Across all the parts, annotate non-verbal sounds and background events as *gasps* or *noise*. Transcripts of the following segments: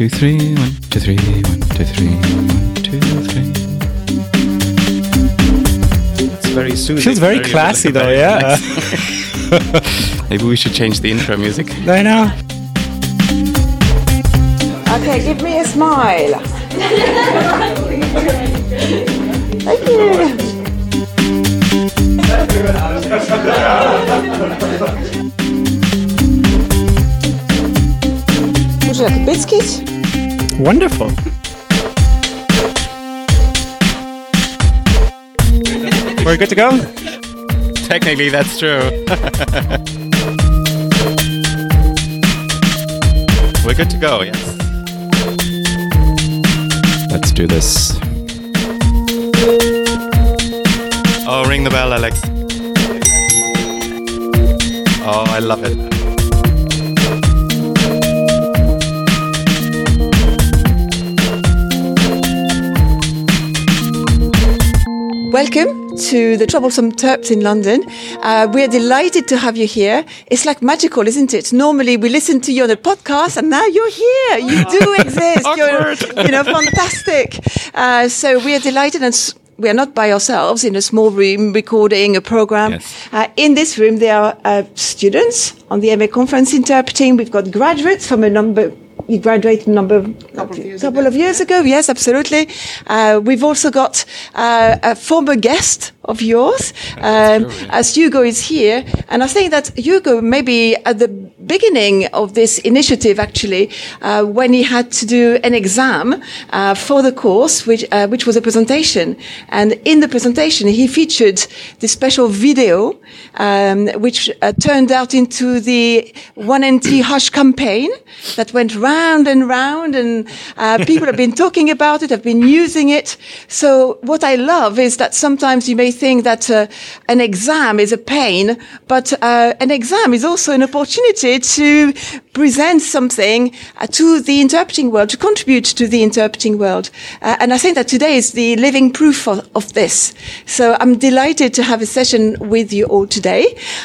two, three, one, two, three, one, two, three, one, two, three. It's very soothing. Feels very classy though, yeah. *laughs* Maybe we should change the intro music. I know. Okay, give me a smile. Thank you. *laughs* Would you biscuit? Wonderful. We're good to go? Technically, that's true. *laughs* We're good to go, yes. Let's do this. Oh, ring the bell, Alex. Oh, I love it. Welcome to the Troublesome Terps in London. Uh, we're delighted to have you here. It's like magical, isn't it? Normally we listen to you on a podcast and now you're here. You do exist. *laughs* You're, you know, fantastic. Uh, so we are delighted and s- we are not by ourselves in a small room recording a program. Yes. Uh, in this room, there are uh, students on the MA conference interpreting. We've got graduates from a number. You graduated a number couple, of years, couple of years ago. Yes, absolutely. Uh, we've also got uh, a former guest of yours, um, true, yeah. as Hugo is here, and I think that Hugo maybe at the beginning of this initiative, actually, uh, when he had to do an exam uh, for the course, which uh, which was a presentation, and in the presentation he featured this special video, um, which uh, turned out into the One NT Hush campaign that went round and round, and uh, *laughs* people have been talking about it, have been using it. So what I love is that sometimes you may think that uh, an exam is a pain, but uh, an exam is also an opportunity to present something uh, to the interpreting world, to contribute to the interpreting world. Uh, and I think that today is the living proof of, of this. So I'm delighted to have a session with you all today.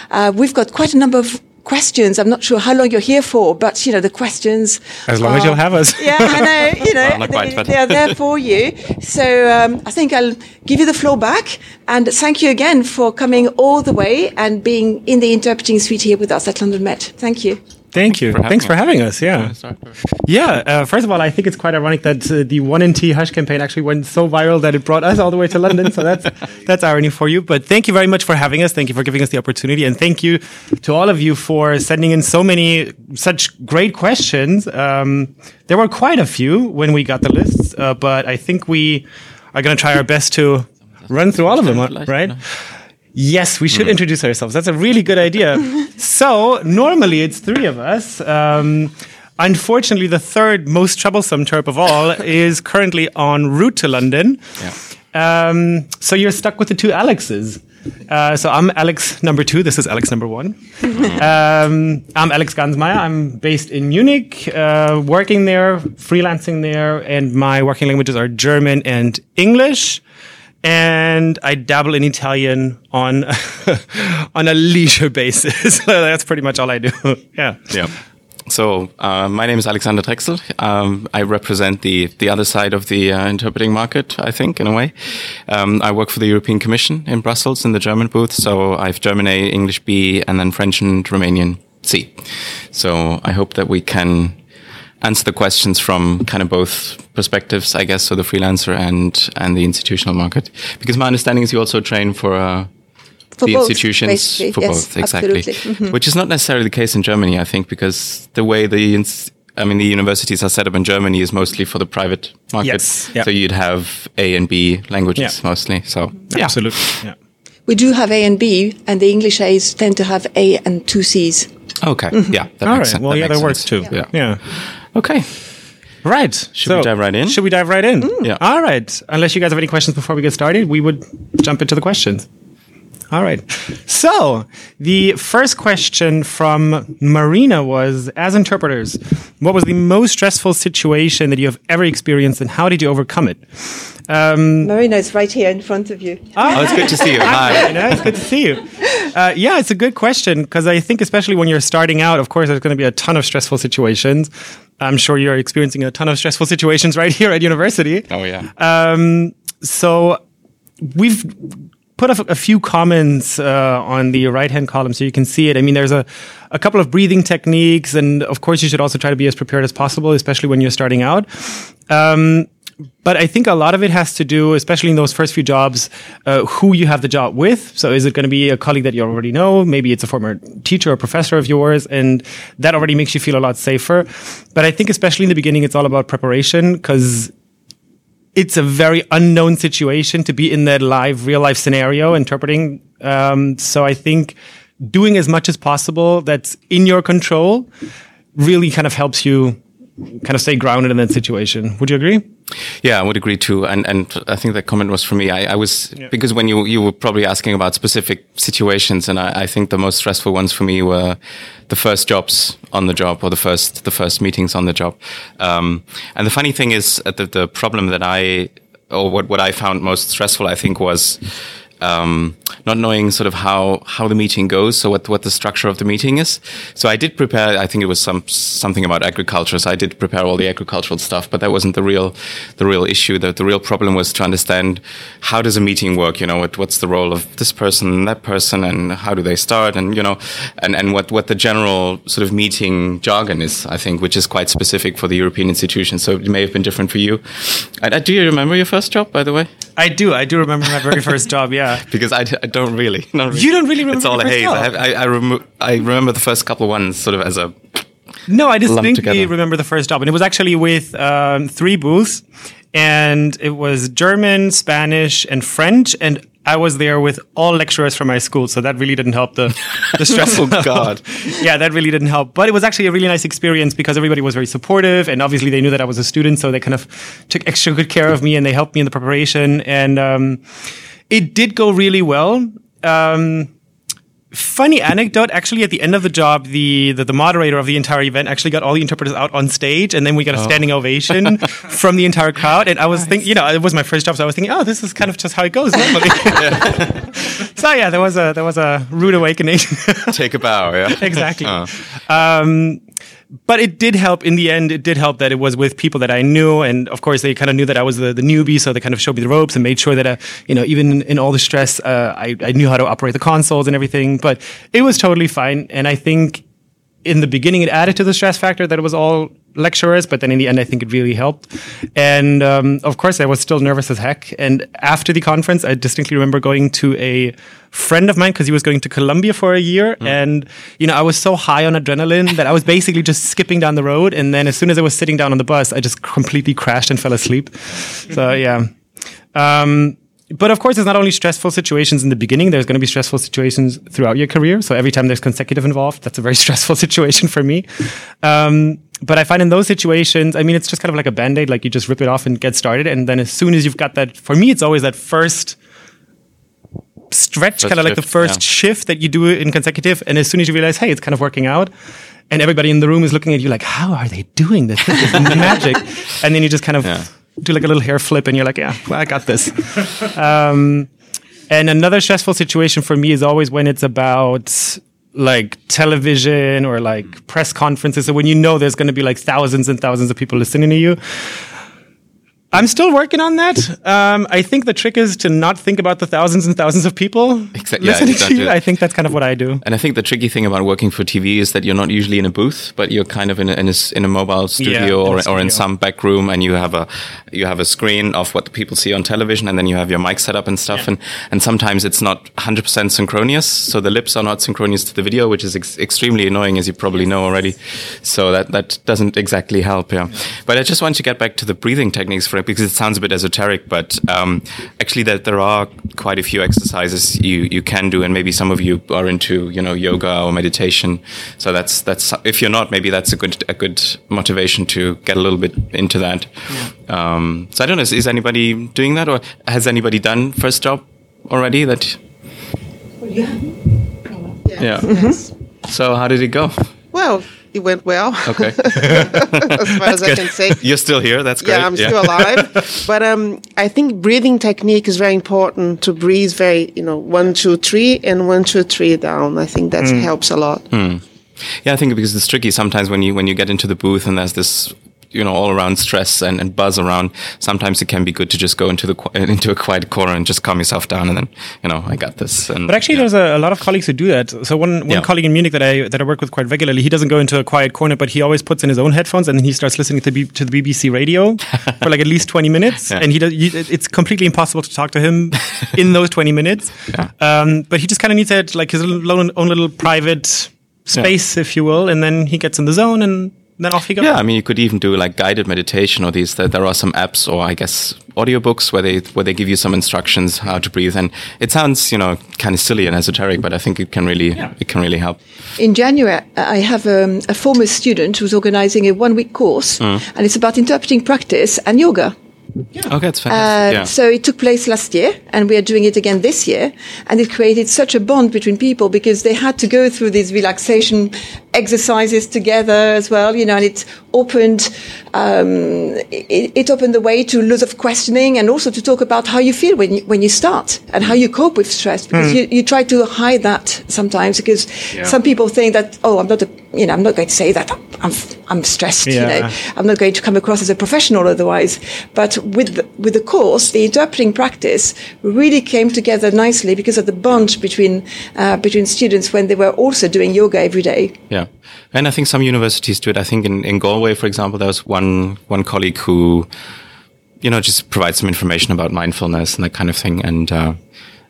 Uh, we've got quite a number of questions. I'm not sure how long you're here for, but you know, the questions. As long as you'll have us. Yeah, I know, *laughs* you know, Well, not quite, they, they are there for you. So um, I think I'll give you the floor back and thank you again for coming all the way and being in the interpreting suite here with us at London Met. Thank you. Thank you. Thanks for having us. Yeah. Yeah. Uh, first of all, I think it's quite ironic that uh, the One in T Hush campaign actually went so viral that it brought us all the way to London. So that's *laughs* that's irony for you. But thank you very much for having us. Thank you for giving us the opportunity, and thank you to all of you for sending in so many such great questions. Um, there were quite a few when we got the lists, uh, but I think we are going to try our best to run through all of them. uh, Right? Yes, we should introduce ourselves. That's a really good idea. *laughs* so, normally it's three of us. Um, unfortunately, the third most troublesome Terp of all *laughs* is currently en route to London. Um, so, you're stuck with the two Alexes. Uh, so, I'm Alex number two. This is Alex number one. *laughs* um, I'm Alex Gansmeier. I'm based in Munich, uh, working there, freelancing there, and my working languages are German and English and I dabble in Italian on *laughs* on a leisure basis. *laughs* That's pretty much all I do. *laughs* yeah. Yeah. So uh, my name is Alexander Drechsel. Um, I represent the the other side of the uh, interpreting market. I think, in a way, um, I work for the European Commission in Brussels in the German booth. So I have German A, English B, and then French and Romanian C. So I hope that we can answer the questions from kind of both perspectives, I guess, so the freelancer and and the institutional market. Because my understanding is you also train for. Uh, For the both, institutions basically. for Yes, both exactly absolutely. Mhm. which is not necessarily the case in germany i think because the way the ins- i mean the universities are set up in germany is mostly for the private market Yes, yeah. so you'd have a and b languages Yeah. mostly so yeah Absolutely. Yeah. We do have A and B, and the English A's tend to have A and two C's. okay yeah that All makes right. sen- Well, yeah, makes that works sense. too. yeah Yeah. okay Right. Should we dive right in? Should we dive right in? Mm. Yeah. All right. Unless you guys have any questions before we get started, we would jump into the questions. All right. So the first question from Marina was As interpreters, what was the most stressful situation that you have ever experienced and how did you overcome it? Um, Marina is right here in front of you. Oh, it's good to see you. Hi. Marina, it's good to see you. Uh, yeah, it's a good question because I think, especially when you're starting out, of course, there's going to be a ton of stressful situations. I'm sure you're experiencing a ton of stressful situations right here at university. Oh, yeah. Um, so we've put a, a few comments uh, on the right hand column so you can see it. I mean, there's a, a couple of breathing techniques, and of course, you should also try to be as prepared as possible, especially when you're starting out. Um, but I think a lot of it has to do, especially in those first few jobs, uh, who you have the job with. So is it going to be a colleague that you already know? Maybe it's a former teacher or professor of yours, and that already makes you feel a lot safer. But I think especially in the beginning, it's all about preparation because it's a very unknown situation to be in that live, real life scenario interpreting. Um, so I think doing as much as possible that's in your control really kind of helps you kind of stay grounded in that situation. Would you agree? Yeah, I would agree too. And and I think that comment was for me. I, I was yeah. because when you you were probably asking about specific situations, and I, I, think the most stressful ones for me were the first jobs on the job or the first the first meetings on the job. Um, and the funny thing is, uh, the the problem that I or what what I found most stressful, I think, was um, not knowing sort of how how the meeting goes, so what what the structure of the meeting is. So I did prepare. I think it was some something about agriculture. So I did prepare all the agricultural stuff, but that wasn't the real the real issue. The the real problem was to understand how does a meeting work. You know, what what's the role of this person and that person, and how do they start, and you know, and and what what the general sort of meeting jargon is. I think, which is quite specific for the European institutions. So it may have been different for you. Uh, do you remember your first job, by the way? I do. I do remember my very first job. Yeah, *laughs* because I, I don't really, really, You don't really remember. It's all a haze. I, have, I, I, rem- I remember the first couple ones sort of as a. No, I distinctly remember the first job, and it was actually with um, three booths, and it was German, Spanish, and French, and I was there with all lecturers from my school, so that really didn't help the, *laughs* the stress. oh God! *laughs* yeah, that really didn't help. But it was actually a really nice experience because everybody was very supportive, and obviously they knew that I was a student, so they kind of took extra good care of me and they helped me in the preparation. And um, it did go really well. Um, funny anecdote actually at the end of the job the, the, the moderator of the entire event actually got all the interpreters out on stage and then we got a oh. standing ovation *laughs* from the entire crowd and i was nice. thinking you know it was my first job so i was thinking oh this is kind of just how it goes normally *laughs* *laughs* so yeah there was a there was a rude awakening take a bow yeah exactly uh. um, but it did help in the end. It did help that it was with people that I knew, and of course they kind of knew that I was the, the newbie, so they kind of showed me the ropes and made sure that uh, you know even in, in all the stress, uh, I, I knew how to operate the consoles and everything. But it was totally fine, and I think in the beginning it added to the stress factor that it was all lecturers, but then in the end, I think it really helped. And um, of course, I was still nervous as heck. And after the conference, I distinctly remember going to a friend of mine because he was going to Colombia for a year. Mm. And, you know, I was so high on adrenaline that I was basically just skipping down the road. And then as soon as I was sitting down on the bus, I just completely crashed and fell asleep. so, *laughs* yeah. Um, but of course, there's not only stressful situations in the beginning, there's going to be stressful situations throughout your career. So every time there's consecutive involved, that's a very *laughs* stressful situation for me. Um, but I find in those situations, I mean, it's just kind of like a band aid, like you just rip it off and get started. And then as soon as you've got that, for me, it's always that first stretch, kind of like the first yeah. shift that you do in consecutive. And as soon as you realize, hey, it's kind of working out, and everybody in the room is looking at you like, how are they doing this? This is *laughs* magic. And then you just kind of yeah. do like a little hair flip and you're like, yeah, well, I got this. um, and another stressful situation for me is always when it's about like television or like press conferences. So when you know there's going to be like thousands and thousands of people listening to you, I'm still working on that. Um, I think the trick is to not think about the thousands and thousands of people exactly. listening yeah, to you. I think that's kind of what I do. And I think the tricky thing about working for TV is that you're not usually in a booth, but you're kind of in a, in a, in a mobile studio, yeah, or, studio. or in some back room, and you have a you have a screen of what the people see on television, and then you have your mic set up and stuff. Yeah. And and sometimes it's not 100% synchronous, so the lips are not synchronous to the video, which is ex extremely annoying, as you probably know already. So that that doesn't exactly help. Yeah. But I just want to get back to the breathing techniques for because it sounds a bit esoteric, but um, actually, that there are quite a few exercises you you can do, and maybe some of you are into you know yoga or meditation. So that's that's if you're not, maybe that's a good a good motivation to get a little bit into that. Yeah. Um, so I don't know, is, is anybody doing that, or has anybody done first job already? That Yeah. So how did it go? Well, it went well, Okay. *laughs* as far as I can say. You're still here. That's great. Yeah, I'm still alive. *laughs* But um, I think breathing technique is very important to breathe very, you know, one, two, three, and one, two, three down. I think that helps a lot. Yeah, I think because it's tricky sometimes when you when you get into the booth and there's this you know all around stress and, and buzz around. Sometimes it can be good to just go into the into a quiet corner and just calm yourself down, and then you know I got this. And But actually, yeah. there's a, a lot of colleagues who do that. So one, one Yeah. colleague in Munich that I that I work with quite regularly, he doesn't go into a quiet corner, but he always puts in his own headphones and then he starts listening to, B, to the BBC radio *laughs* for like at least 20 minutes. Yeah. And he does. You, it's completely impossible to talk to him *laughs* in those 20 minutes. Um, but he just kind of needs that like his own, own little private space, if you will, and then he gets in the zone and then off he goes. Yeah, I mean, you could even do like guided meditation or these. There there are some apps or I guess audiobooks where they where they give you some instructions how to breathe, and it sounds you know kind of silly and esoteric, but I think it can really it can really help. In January, I have um, a former student who's organizing a one week course, and it's about interpreting practice and yoga. Okay, it's Uh, fantastic. yeah. So it took place last year, and we are doing it again this year. And it created such a bond between people because they had to go through these relaxation exercises together as well, you know, and it opened, um, it, it opened the way to lots of questioning and also to talk about how you feel when you, when you start and how you cope with stress because you, you try to hide that sometimes because some people think that, oh, I'm not a, you know, I'm not going to say that I'm, I'm stressed, you know, I'm not going to come across as a professional otherwise. But with the, with the course, the interpreting practice really came together nicely because of the bond between uh, between students when they were also doing yoga every day. Yeah, and I think some universities do it. I think in, in Galway, for example, there was one one colleague who, you know, just provides some information about mindfulness and that kind of thing. And uh,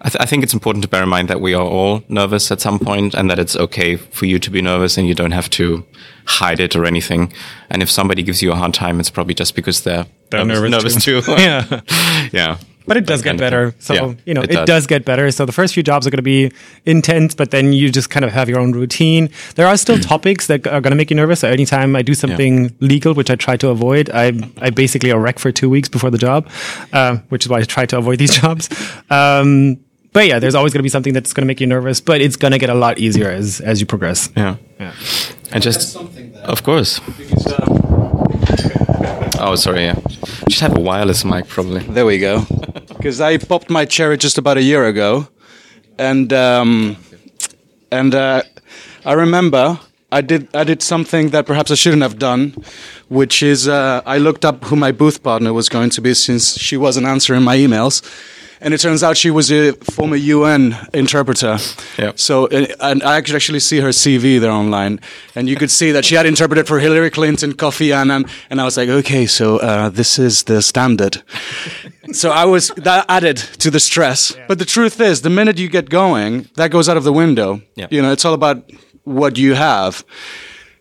I, th- I think it's important to bear in mind that we are all nervous at some point, and that it's okay for you to be nervous, and you don't have to hide it or anything. And if somebody gives you a hard time, it's probably just because they're, They're nervous too. *laughs* Yeah. *laughs* yeah. But it does get better. So, Yeah, you know, it it, does. does. get better. So the first few jobs are going to be intense, but then you just kind of have your own routine. There are still topics that are going to make you nervous. So anytime I do something legal, which I try to avoid, I, I basically a wreck for two weeks before the job, uh, which is why I try to avoid these *laughs* jobs. Um, but yeah, there's always going to be something that's going to make you nervous, but it's going to get a lot easier as, as you progress. Yeah. Yeah. And just, of course. Oh, sorry. Yeah. Just have a wireless mic, probably. There we go. *laughs* Because I popped my cherry just about a year ago, and um, and uh, I remember I did I did something that perhaps I shouldn't have done, which is uh, I looked up who my booth partner was going to be since she wasn't answering my emails. And it turns out she was a former UN interpreter. Yeah. So, uh, and I could actually see her CV there online, and you could see that she had interpreted for Hillary Clinton, Kofi Annan, and I was like, okay, so uh, this is the standard. *laughs* so I was that added to the stress. But the truth is, the minute you get going, that goes out of the window. Yeah. You know, it's all about what you have.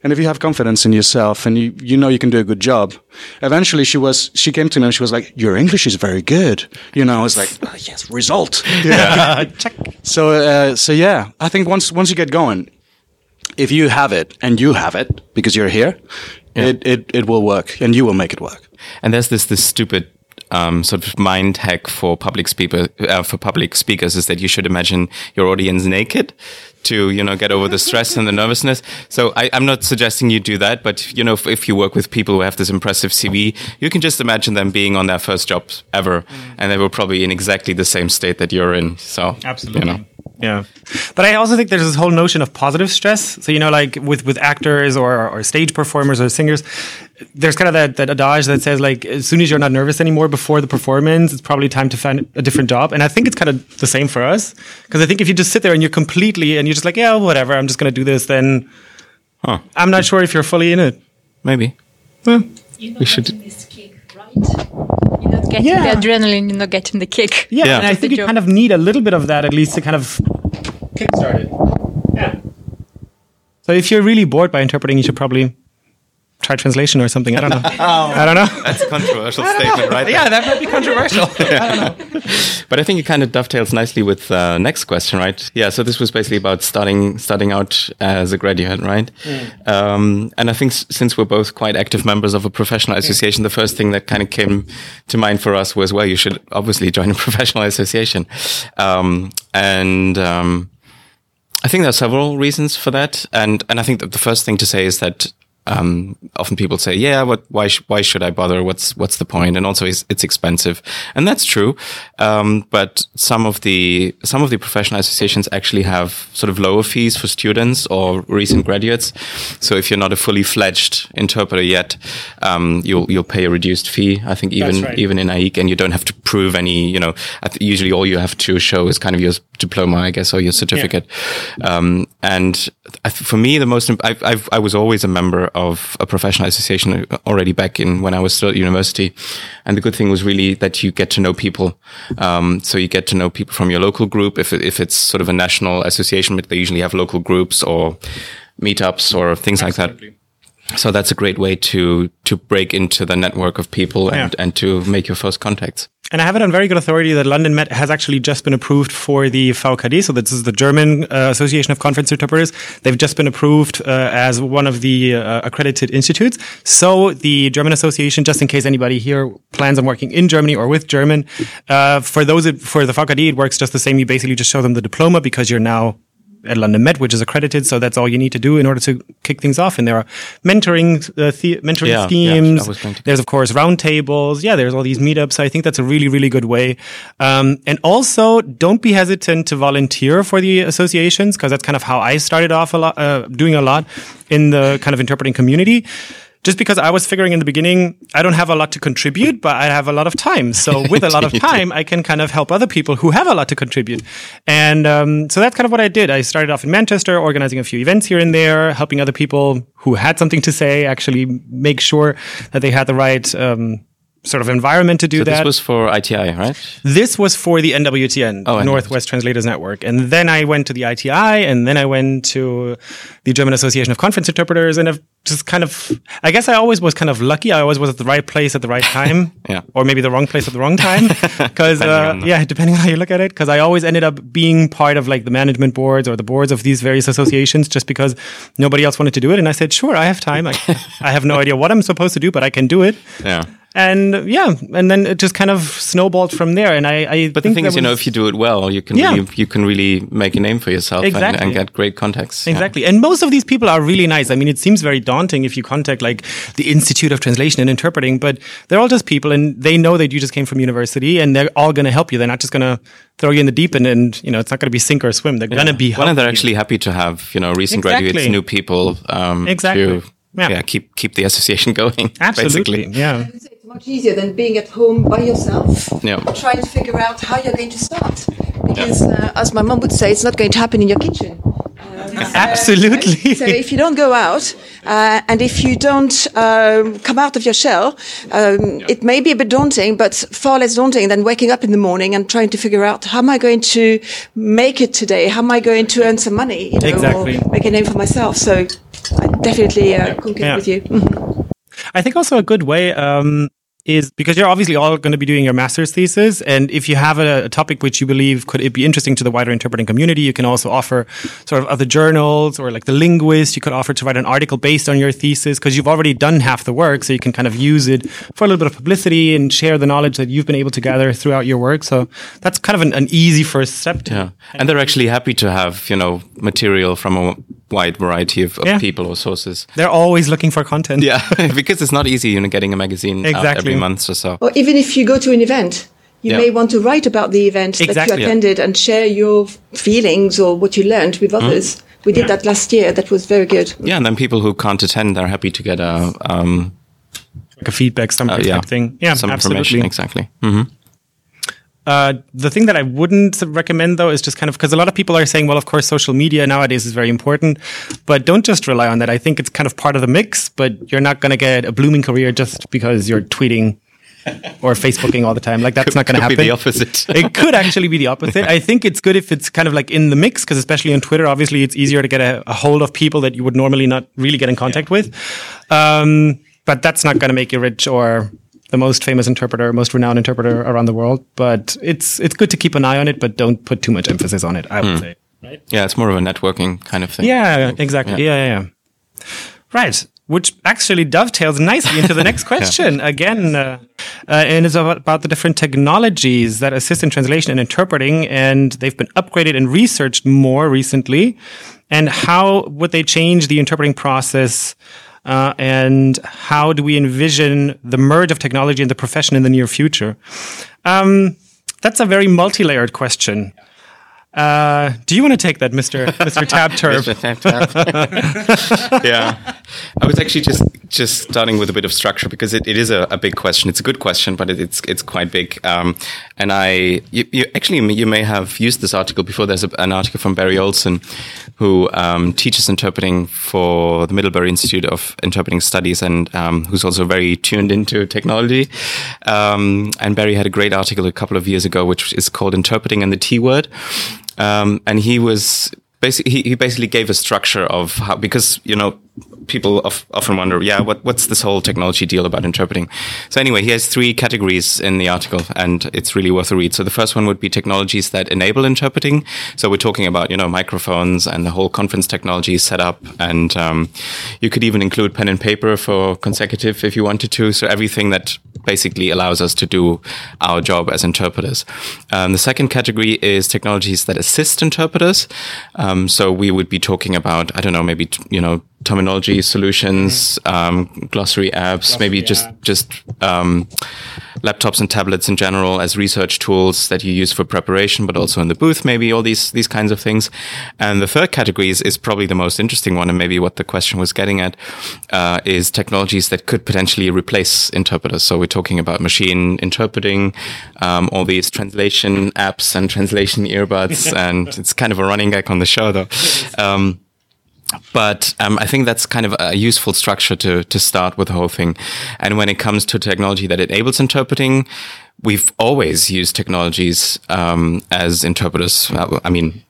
And if you have confidence in yourself and you, you know you can do a good job, eventually she was she came to me and she was like, "Your English is very good." You know, I was like, "Oh, "Yes, result." *laughs* *laughs* Check. So uh, so yeah, I think once once you get going, if you have it and you have it because you're here, it, it it will work and you will make it work. And there's this this stupid um, sort of mind hack for public speaker uh, for public speakers is that you should imagine your audience naked to you know get over the stress and the nervousness. So I, I'm not suggesting you do that, but you know if, if you work with people who have this impressive CV, you can just imagine them being on their first job ever, mm. and they were probably in exactly the same state that you're in. So Absolutely. you know. Yeah. But I also think there's this whole notion of positive stress. So, you know, like with, with actors or, or stage performers or singers, there's kind of that, that adage that says, like, as soon as you're not nervous anymore before the performance, it's probably time to find a different job. And I think it's kind of the same for us. Because I think if you just sit there and you're completely, and you're just like, yeah, whatever, I'm just going to do this, then Huh. I'm not sure if you're fully in it. Maybe. Well, You're We should- getting this kick, right? You're not getting Yeah. the adrenaline, you're not getting the kick. yeah, Yeah. and I think you job. kind of need a little bit of that at least to kind of kickstart it. Yeah. So if you're really bored by interpreting, you should probably try translation or something. I don't know. *laughs* I don't know. That's a controversial statement, right? yeah, that might be controversial. *laughs* But I think it kind of dovetails nicely with the next question, right? Yeah. So this was basically about starting starting out as a graduate, right? Um, and I think s- since we're both quite active members of a professional association, the first thing that kind of came to mind for us was, well, you should obviously join a *laughs* professional association. Um, and um, I think there are several reasons for that, and and I think that the first thing to say is that um, often people say, "Yeah, what? Why? Sh- why should I bother? What's what's the point?" And also, it's, it's expensive, and that's true. Um, but some of the some of the professional associations actually have sort of lower fees for students or recent graduates. So if you're not a fully fledged interpreter yet, um, you'll you'll pay a reduced fee. I think even right. even in AIC, and you don't have to prove any. You know, usually all you have to show is kind of your diploma, I guess, or your certificate. Um, and th- for me, the most imp- I've, I've, I was always a member of a professional association already back in when I was still at university, and the good thing was really that you get to know people. Um, so you get to know people from your local group. If if it's sort of a national association, but they usually have local groups or meetups or things like that. So that's a great way to to break into the network of people and, Yeah. and to make your first contacts. And I have it on very good authority that London Met has actually just been approved for the VKD. So this is the German uh, Association of Conference Interpreters. They've just been approved uh, as one of the uh, accredited institutes. So the German Association, just in case anybody here plans on working in Germany or with German, uh, for those for the VKD, it works just the same. You basically just show them the diploma because you're now at London Met, which is accredited. So that's all you need to do in order to kick things off. And there are mentoring, uh, the- mentoring Yeah, yeah, schemes. I was going to- There's of course roundtables. Yeah, there's all these meetups. I think that's a really, really good way. Um, and also, don't be hesitant to volunteer for the associations because that's kind of how I started off a lot, uh, doing a lot in the kind of interpreting community. Just because I was figuring in the beginning, I don't have a lot to contribute, but I have a lot of time. So *laughs* with a lot of time, I can kind of help other people who have a lot to contribute. And um, so that's kind of what I did. I started off in Manchester, organizing a few events here and there, helping other people who had something to say actually make sure that they had the right um, sort of environment to do So that. this was for ITI, right? This was for the NWTN, Oh, Northwest Translators Network. And then I went to the ITI and then I went to the German Association of Conference Interpreters and I've just kind of, I guess I always was kind of lucky. I always was at the right place at the right time. *laughs* Yeah. Or maybe the wrong place at the wrong time. *laughs* Cause, uh, Depending on the- yeah, depending on how you look at it. Cause I always ended up being part of like the management boards or the boards of these various associations just because nobody else wanted to do it. And I said, sure, I have time. I, I have no *laughs* idea what I'm supposed to do, but I can do it. Yeah. And yeah, and then it just kind of snowballed from there. And I, I But the think thing that is, you know, if you do it well, you can Yeah. really, you can really make a name for yourself and, Exactly. and get great contacts. Yeah. Exactly. And most of these people are really nice. I mean, it seems very daunting if you contact like the Institute of Translation and Interpreting, but they're all just people and they know that you just came from university and they're all going to help you. They're not just going to throw you in the deep end and, you know, it's not going to be sink or swim. They're going to be Well, and they're you. actually happy to have you know recent Exactly. graduates, new people. Um, Exactly. To, Yeah. yeah. Keep keep the association *laughs* going. Absolutely. Basically. Yeah. Much easier than being at home by yourself, Yeah. trying to figure out how you're going to start. Because, uh, as my mom would say, it's not going to happen in your kitchen. Um, *laughs* Absolutely. *laughs* So if you don't go out uh, and if you don't um, come out of your shell, um, it may be a bit daunting, but far less daunting than waking up in the morning and trying to figure out how am I going to make it today? How am I going to earn some money? You know, Exactly. Or make a name for myself. So I definitely uh, concur Yeah. with you. *laughs* I think also a good way um, is because you're obviously all going to be doing your master's thesis, and if you have a, a topic which you believe could it be interesting to the wider interpreting community, you can also offer sort of other journals or like the linguist. You could offer to write an article based on your thesis because you've already done half the work, so you can kind of use it for a little bit of publicity and share the knowledge that you've been able to gather throughout your work. So that's kind of an, an easy first step. To Yeah, and they're actually happy to have you know material from a wide variety of, of Yeah. people or sources. They're always looking for content. Yeah, *laughs* because it's not easy, you know, getting a magazine out Exactly. every month or so. Or even if you go to an event, you Yeah. may want to write about the event that Exactly. you Yeah. attended and share your feelings or what you learned with others. We did that last year. That was very good. Yeah, and then people who can't attend they're happy to get a um, Like a feedback, some uh, yeah, thing. Yeah, some absolutely. information exactly. hmm Uh, the thing that I wouldn't recommend though is just kind of because a lot of people are saying, well, of course, social media nowadays is very important, but don't just rely on that. I think it's kind of part of the mix, but you're not going to get a blooming career just because you're tweeting or Facebooking all the time. Like that's not going to happen. be the opposite. *laughs* it could actually be the opposite. I think it's good if it's kind of like in the mix, because especially on Twitter, obviously it's easier to get a, a hold of people that you would normally not really get in contact with. Um, but that's not going to make you rich or the most famous interpreter, most renowned interpreter around the world. But it's it's good to keep an eye on it, but don't put too much emphasis on it. I would say. Right? yeah, it's more of a networking kind of thing. Yeah, exactly. Yeah, yeah, yeah. Right. which actually dovetails nicely into the *laughs* next question. yeah. Again, uh, uh, and it's about, about, the different technologies that assist in translation and interpreting, and they've been upgraded and researched more recently. And how would they change the interpreting process? Uh, and how do we envision the merge of technology and the profession in the near future? Um, that's a very multi-layered question. Uh, do you want to take that, Mr. Mr. Tab Turb? yeah, I was actually just just starting with a bit of structure because it, it is a, a big question. It's a good question, but it, it's it's quite big. Um, and I, you, you, actually you may have used this article before. There's a, an article from Barry Olsen, who um, teaches interpreting for the Middlebury Institute of Interpreting Studies, and um, who's also very tuned into technology. Um, and Barry had a great article a couple of years ago, which is called "Interpreting and the T Word." Um, and he was basically he, he basically gave a structure of how because you know people of, often wonder, yeah, what, what's this whole technology deal about interpreting? So anyway, he has three categories in the article, and it's really worth a read. So the first one would be technologies that enable interpreting. So we're talking about you know microphones and the whole conference technology set up, and um, you could even include pen and paper for consecutive if you wanted to. So everything that basically allows us to do our job as interpreters. Um, the second category is technologies that assist interpreters. Um, so we would be talking about I don't know maybe you know terminology solutions, um, glossary apps, glossary maybe just just um, laptops and tablets in general as research tools that you use for preparation, but also in the booth, maybe all these these kinds of things. And the third category is, is probably the most interesting one, and maybe what the question was getting at uh, is technologies that could potentially replace interpreters. So we're talking about machine interpreting, um, all these translation apps and translation earbuds, *laughs* and it's kind of a running gag on the show, though. But um, I think that's kind of a useful structure to to start with the whole thing. And when it comes to technology that enables interpreting, we've always used technologies um, as interpreters. I mean,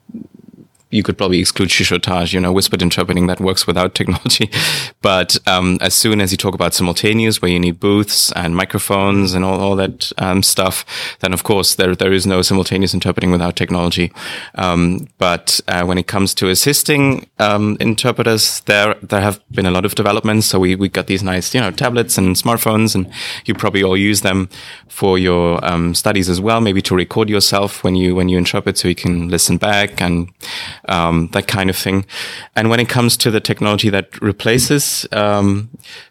you could probably exclude chuchotage, you know, whispered interpreting that works without technology. *laughs* but um, as soon as you talk about simultaneous, where you need booths and microphones and all, all that um, stuff, then of course there there is no simultaneous interpreting without technology. Um, but uh, when it comes to assisting um, interpreters, there there have been a lot of developments. So we we got these nice, you know, tablets and smartphones, and you probably all use them for your um, studies as well. Maybe to record yourself when you when you interpret, so you can listen back and um, that kind of thing. And when it comes to the technology that replaces, um,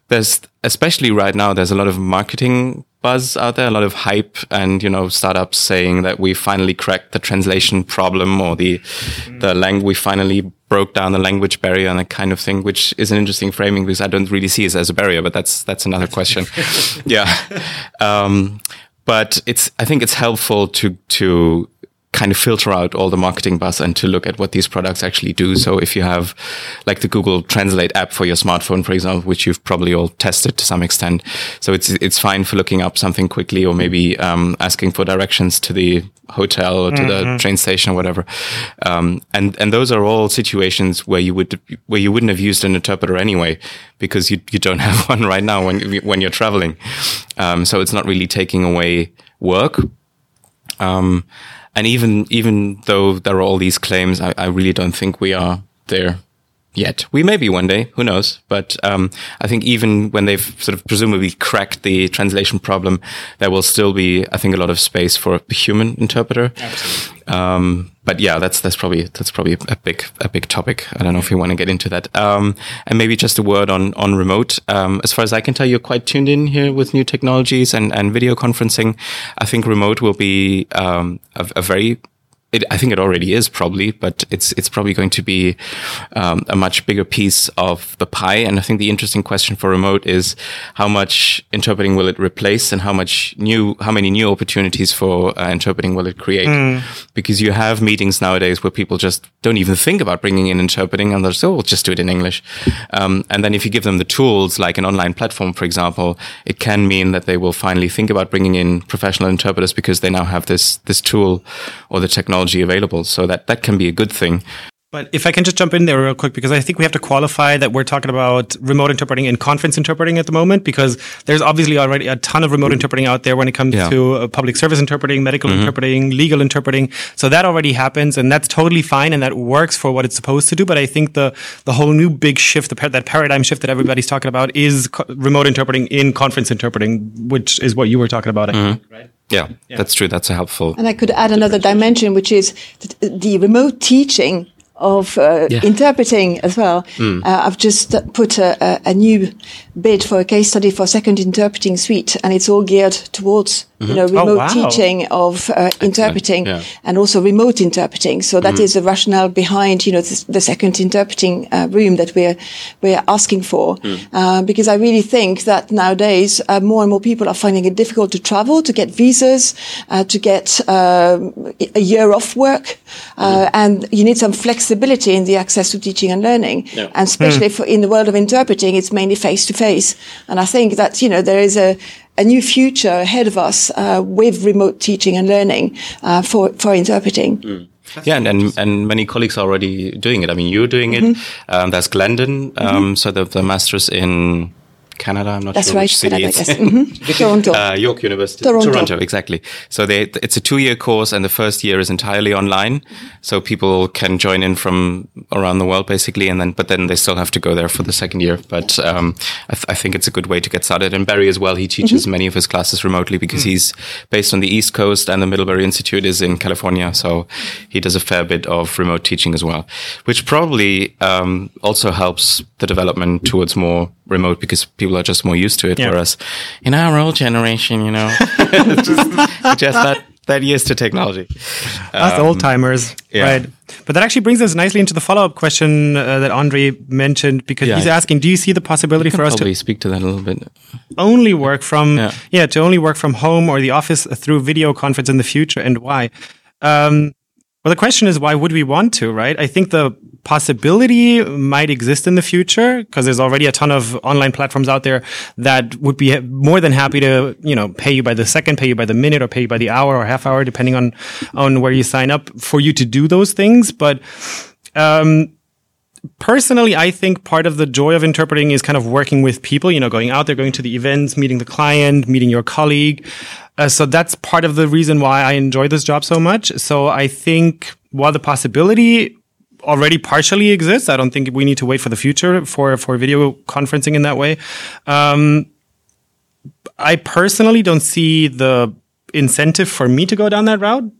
there's especially right now there's a lot of marketing buzz out there, a lot of hype, and you know startups saying that we finally cracked the translation problem or the mm. the language we finally broke down the language barrier and that kind of thing, which is an interesting framing because I don't really see it as a barrier, but that's that's another question. *laughs* yeah. Um, but it's I think it's helpful to to kind of filter out all the marketing buzz and to look at what these products actually do. So if you have like the Google Translate app for your smartphone, for example, which you've probably all tested to some extent. So it's, it's fine for looking up something quickly or maybe, um, asking for directions to the hotel or to mm-hmm. the train station or whatever. Um, and, and those are all situations where you would, where you wouldn't have used an interpreter anyway, because you, you don't *laughs* have one right now when, when you're traveling. Um, so it's not really taking away work. Um, and even even though there are all these claims, I, I really don't think we are there yet. We may be one day, who knows? But um, I think even when they've sort of presumably cracked the translation problem, there will still be, I think, a lot of space for a human interpreter. Um, but yeah, that's that's probably that's probably a big a big topic. I don't know if you want to get into that. Um, and maybe just a word on on remote. Um, as far as I can tell, you're quite tuned in here with new technologies and and video conferencing. I think remote will be um, a, a very it, I think it already is probably, but it's it's probably going to be um, a much bigger piece of the pie. And I think the interesting question for remote is how much interpreting will it replace, and how much new, how many new opportunities for uh, interpreting will it create? Mm. Because you have meetings nowadays where people just don't even think about bringing in interpreting, and they're so oh, we'll just do it in English. Um, and then if you give them the tools, like an online platform, for example, it can mean that they will finally think about bringing in professional interpreters because they now have this this tool or the technology technology available. So that, that can be a good thing. But if I can just jump in there real quick, because I think we have to qualify that we're talking about remote interpreting and conference interpreting at the moment, because there's obviously already a ton of remote interpreting out there when it comes Yeah. to uh, public service interpreting, medical interpreting, legal interpreting. So that already happens, and that's totally fine, and that works for what it's supposed to do. But I think the the whole new big shift, the par- that paradigm shift that everybody's talking about, is co- remote interpreting in conference interpreting, which is what you were talking about, I think, right? Yeah, that's true. That's a helpful. And I could add another dimension, which is the, the remote teaching of uh, Yeah. interpreting as well. Uh, I've just put a, a, a new bid for a case study for second interpreting suite, and it's all geared towards you know remote wow. teaching of uh, interpreting Yeah. and also remote interpreting. So that is the rationale behind you know the, the second interpreting uh, room that we're we're asking for, uh, because I really think that nowadays uh, more and more people are finding it difficult to travel, to get visas, uh, to get um, a year off work, uh, and you need some flexibility in the access to teaching and learning, and especially for in the world of interpreting, it's mainly face to face. And I think that you know there is a a new future ahead of us uh, with remote teaching and learning uh, for for interpreting. Yeah, and, and and many colleagues are already doing it. I mean, you're doing it. Um, there's Glendon, um, so the, the masters in Canada. I'm not That's sure right, which city Canada, it's yes. in. *laughs* Mhm. Toronto. Uh, York University, Toronto. exactly. So they, it's a two-year course, and the first year is entirely online. So people can join in from around the world, basically, and then but then they still have to go there for the second year. But um, I, th- I think it's a good way to get started. And Barry as well, he teaches Mm-hmm. many of his classes remotely because he's based on the East Coast, and the Middlebury Institute is in California. So he does a fair bit of remote teaching as well, which probably um, also helps the development towards more remote because people are just more used to it. Yeah. Whereas in our old generation, you know, *laughs* just, just that that used to technology. Us old timers, yeah. right? But that actually brings us nicely into the follow up question uh, that Andre mentioned because Yeah. he's asking, do you see the possibility for us to speak to that a little bit. only work from Yeah. yeah. to only work from home or the office through video conference in the future and why um, well the question is why would we want to right? I think the possibility might exist in the future because there's already a ton of online platforms out there that would be more than happy to you know pay you by the second pay you by the minute or pay you by the hour or half hour depending on on where you sign up for you to do those things. But um, personally, I think part of the joy of interpreting is kind of working with people, you know, going out there, going to the events, meeting the client, meeting your colleague. Uh, so that's part of the reason why I enjoy this job so much. So I think while the possibility already partially exists, I don't think we need to wait for the future for, for video conferencing in that way. Um, I personally don't see the incentive for me to go down that route.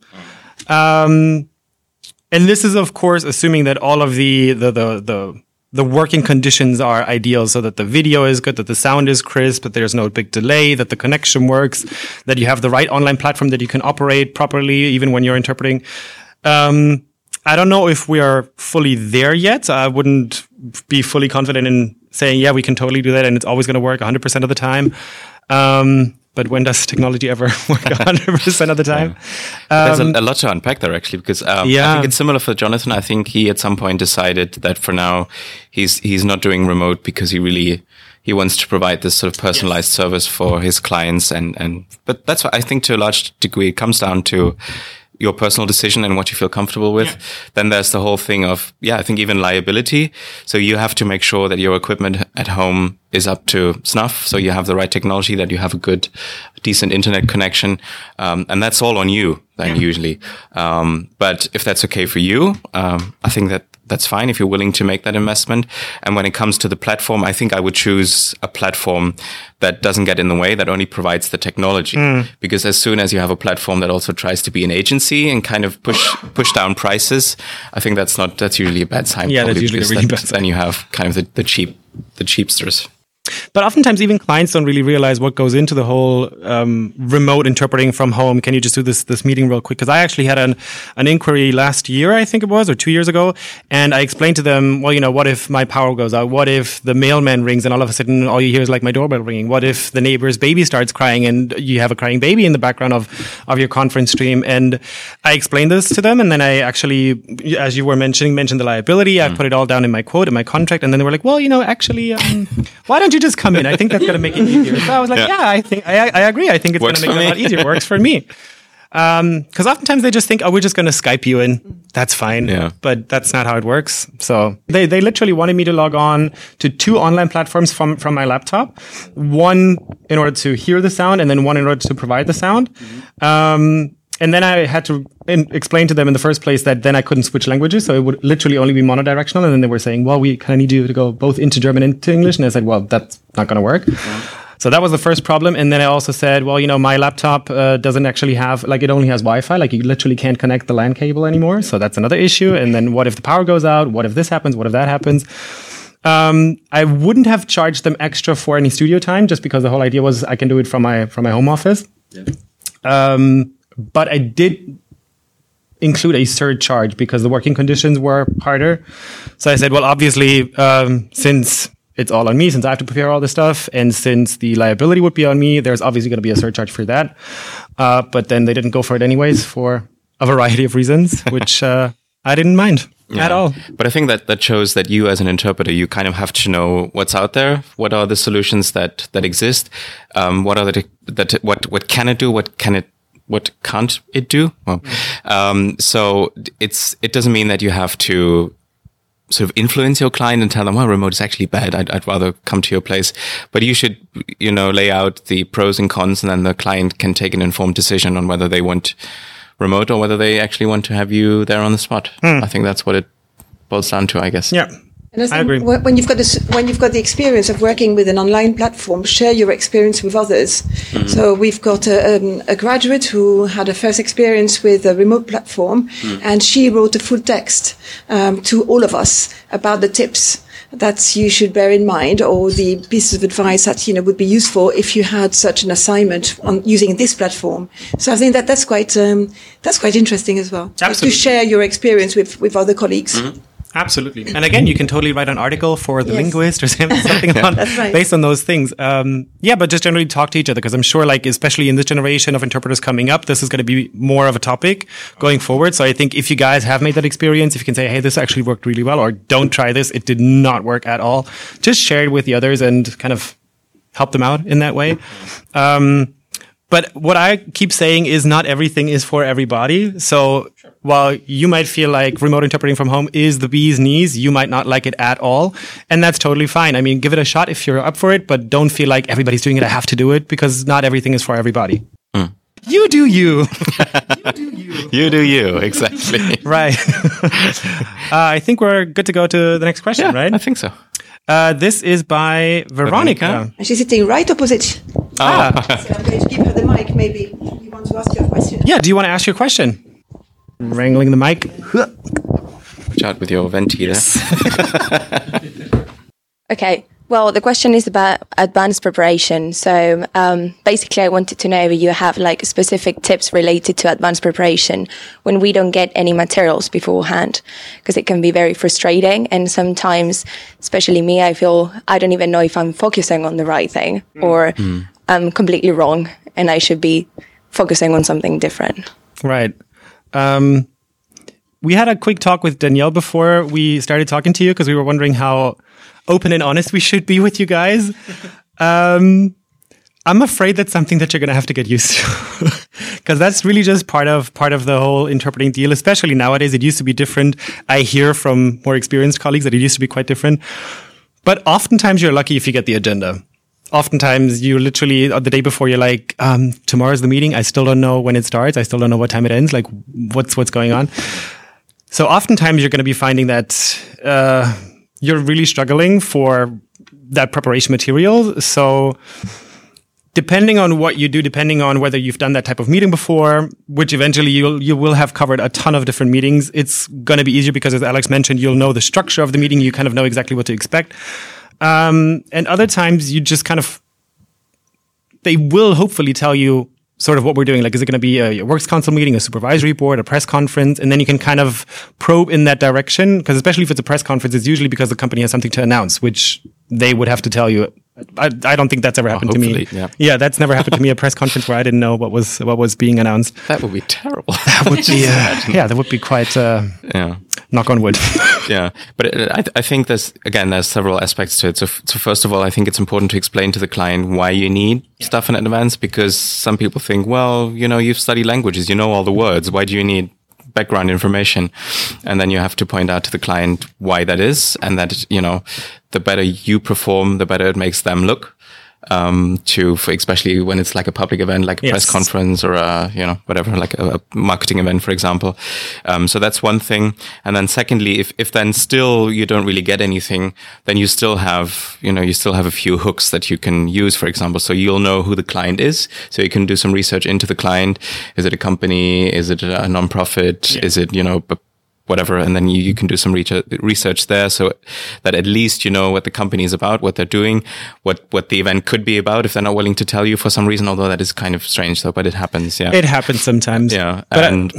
Um, and this is, of course, assuming that all of the the the the the working conditions are ideal so that the video is good, that the sound is crisp, that there's no big delay, that the connection works, that you have the right online platform that you can operate properly even when you're interpreting. Um, I don't know if we are fully there yet. I wouldn't be fully confident in saying, yeah, we can totally do that and it's always going to work 100% of the time. Um, but when does technology ever *laughs* work 100% of the time? *laughs* There's a, a lot to unpack there actually, because um, I Um, think it's similar for Jonathan. I think he at some point decided that for now he's he's not doing remote because he really he wants to provide this sort of personalized service for his clients and and but that's what I think to a large degree it comes down to your personal decision and what you feel comfortable with. Then there's the whole thing of, yeah, I think even liability. So you have to make sure that your equipment at home is up to snuff. So you have the right technology, that you have a good, decent internet connection. Um, and that's all on you then usually. Um, but if that's okay for you, um, I think that that's fine if you're willing to make that investment. And when it comes to the platform, I think I would choose a platform that doesn't get in the way, that only provides the technology. Hmm. Because as soon as you have a platform that also tries to be an agency and kind of push push down prices, I think that's not that's usually a bad sign. Yeah, that's usually a really that- bad sign. Then you have kind of the, the cheap the cheapsters. But oftentimes, even clients don't really realize what goes into the whole um, remote interpreting from home. Can you just do this this meeting real quick? Because I actually had an an inquiry last year, I think it was, or two years ago, and I explained to them, well, you know, what if my power goes out? What if the mailman rings and all of a sudden all you hear is like my doorbell ringing? What if the neighbor's baby starts crying and you have a crying baby in the background of of your conference stream? And I explained this to them, and then I actually, as you were mentioning, mentioned the liability. I put it all down in my quote in my contract, and then they were like, well, you know, actually, um, why don't you just come in? I think that's going to make it easier. So I was like, yeah, Yeah. I think I, I agree. I think it's going to make it a lot easier. Works for me. Because oftentimes they just think, oh, we're just going to Skype you in. That's fine. Yeah. But that's not how it works. So they, they literally wanted me to log on to two online platforms from, from my laptop. One in order to hear the sound and then one in order to provide the sound. Um, and then I had to in, explain to them in the first place that then I couldn't switch languages. So it would literally only be monodirectional. And then they were saying, well, we kind of need you to go both into German and into English. And I said, well, that's not going to work. So that was the first problem. And then I also said, well, you know, my laptop uh, doesn't actually have, like, it only has Wi Fi. Like, you literally can't connect the LAN cable anymore. So that's another issue. And then what if the power goes out? What if this happens? What if that happens? Um, I wouldn't have charged them extra for any studio time just because the whole idea was I can do it from my from my home office. Yeah. Um, but I did include a surcharge because the working conditions were harder. So I said, well, obviously, um, since it's all on me, since I have to prepare all this stuff, and since the liability would be on me, there's obviously going to be a surcharge for that. Uh, but then they didn't go for it anyways for a variety of reasons, *laughs* which uh, I didn't mind at all. But I think that that shows that you, as an interpreter, you kind of have to know what's out there. What are the solutions that that exist? Um, what are the that what what can it do? What can it what can't it do? Well, um, so it's it doesn't mean that you have to sort of influence your client and tell them, well, remote is actually bad. I'd, I'd rather come to your place. But you should, you know, lay out the pros and cons and then the client can take an informed decision on whether they want remote or whether they actually want to have you there on the spot. I think that's what it boils down to, I guess. Yeah. And I, I agree. When you've got this, when you've got the experience of working with an online platform, share your experience with others. So we've got a, um, a graduate who had a first experience with a remote platform, and she wrote a full text um, to all of us about the tips that you should bear in mind, or the pieces of advice that you know would be useful if you had such an assignment on using this platform. So I think that that's quite um, that's quite interesting as well. Just to share your experience with with other colleagues. Absolutely. And again, you can totally write an article for the Yes. linguist or *laughs* something on, right. based on those things. Um, yeah, but just generally talk to each other because I'm sure, like, especially in this generation of interpreters coming up, this is going to be more of a topic going forward. So I think if you guys have made that experience, if you can say, hey, this actually worked really well, or don't try this, it did not work at all, just share it with the others and kind of help them out in that way. Um, but what I keep saying is not everything is for everybody. So while you might feel like remote interpreting from home is the bee's knees, you might not like it at all. And that's totally fine. I mean, give it a shot if you're up for it, but don't feel like everybody's doing it. I have to do it because not everything is for everybody. You do you. *laughs* You do you, you do you. exactly. *laughs* right. *laughs* uh, I think we're good to go to the next question, yeah, right? I think so. Uh, this is by Veronica. Veronica? And she's sitting right opposite. Ah. So I'm going to give her the mic. Maybe you want to ask your question. Yeah, do you want to ask your question? Wrangling the mic. Watch out with your venti there. *laughs* *laughs* Okay. Well, the question is about advanced preparation. So um, basically, I wanted to know if you have like specific tips related to advanced preparation when we don't get any materials beforehand, because it can be very frustrating. And sometimes, especially me, I feel I don't even know if I'm focusing on the right thing or I'm completely wrong and I should be focusing on something different. Right. Um, we had a quick talk with Danielle before we started talking to you because we were wondering how open and honest we should be with you guys. Um, I'm afraid that's something that you're going to have to get used to *laughs* because that's really just part of part of the whole interpreting deal. Especially nowadays, it used to be different. I hear from more experienced colleagues that it used to be quite different. But oftentimes, you're lucky if you get the agenda. Oftentimes, you literally uh, the day before you're like, um, "Tomorrow's the meeting. I still don't know when it starts. I still don't know what time it ends. Like, what's what's going on?" So oftentimes, you're going to be finding that uh, you're really struggling for that preparation material. So depending on what you do, depending on whether you've done that type of meeting before, which eventually you'll, you will have covered a ton of different meetings, it's going to be easier because as Alex mentioned, you'll know the structure of the meeting. You kind of know exactly what to expect. Um, and other times you just kind of, they will hopefully tell you sort of what we're doing. Like, is it going to be a, a works council meeting, a supervisory board, a press conference? And then you can kind of probe in that direction. Because especially if it's a press conference, it's usually because the company has something to announce, which they would have to tell you I, I don't think that's ever happened to me. yeah. yeah, that's never happened to me. A press conference where I didn't know what was what was being announced. That would be terrible. *laughs* That would *laughs* be, uh, yeah, that would be quite. Uh, yeah. knock on wood. *laughs* yeah, but it, I, I think there's again there's several aspects to it. So, so first of all, I think it's important to explain to the client why you need stuff in advance because some people think, well, you know, you've studied languages, you know all the words. Why do you need background information? And then you have to point out to the client why that is, and that you know, the better you perform, the better it makes them look. Um, to for especially when it's like a public event, like a press conference or a you know whatever, like a, a marketing event, for example. Um, so that's one thing. And then secondly, if if then still you don't really get anything, then you still have you know you still have a few hooks that you can use, for example. So you'll know who the client is, so you can do some research into the client. Is it a company? Is it a non-profit? Is it you know? b- whatever, and then you, you can do some research, there, so that at least you know what the company is about, what they're doing, what what the event could be about. If they're not willing to tell you for some reason, although that is kind of strange, though, but it happens. Yeah, it happens sometimes. yeah, But I- and.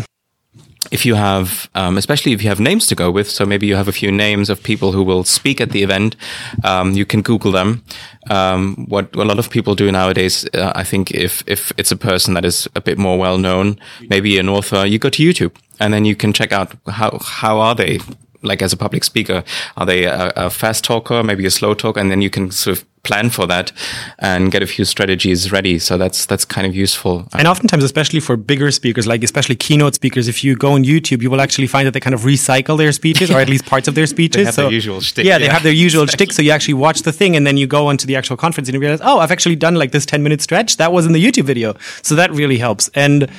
if you have, um, especially if you have names to go with, so maybe you have a few names of people who will speak at the event, um, you can Google them. Um, what a lot of people do nowadays, uh, I think, if if it's a person that is a bit more well known, maybe an author, you go to YouTube and then you can check out how how are they like as a public speaker are they a, a fast talker maybe a slow talker and then you can sort of plan for that and get a few strategies ready so that's that's kind of useful And oftentimes, especially for bigger speakers, like especially keynote speakers, if you go on YouTube, you will actually find that they kind of recycle their speeches, or at least parts of their *laughs* speeches. have their usual shtick, Yeah, they have their usual shtick. So you actually watch the thing, and then you go onto the actual conference, and you realize, oh, I've actually done like this ten minute stretch. That was in the YouTube video. So that really helps. And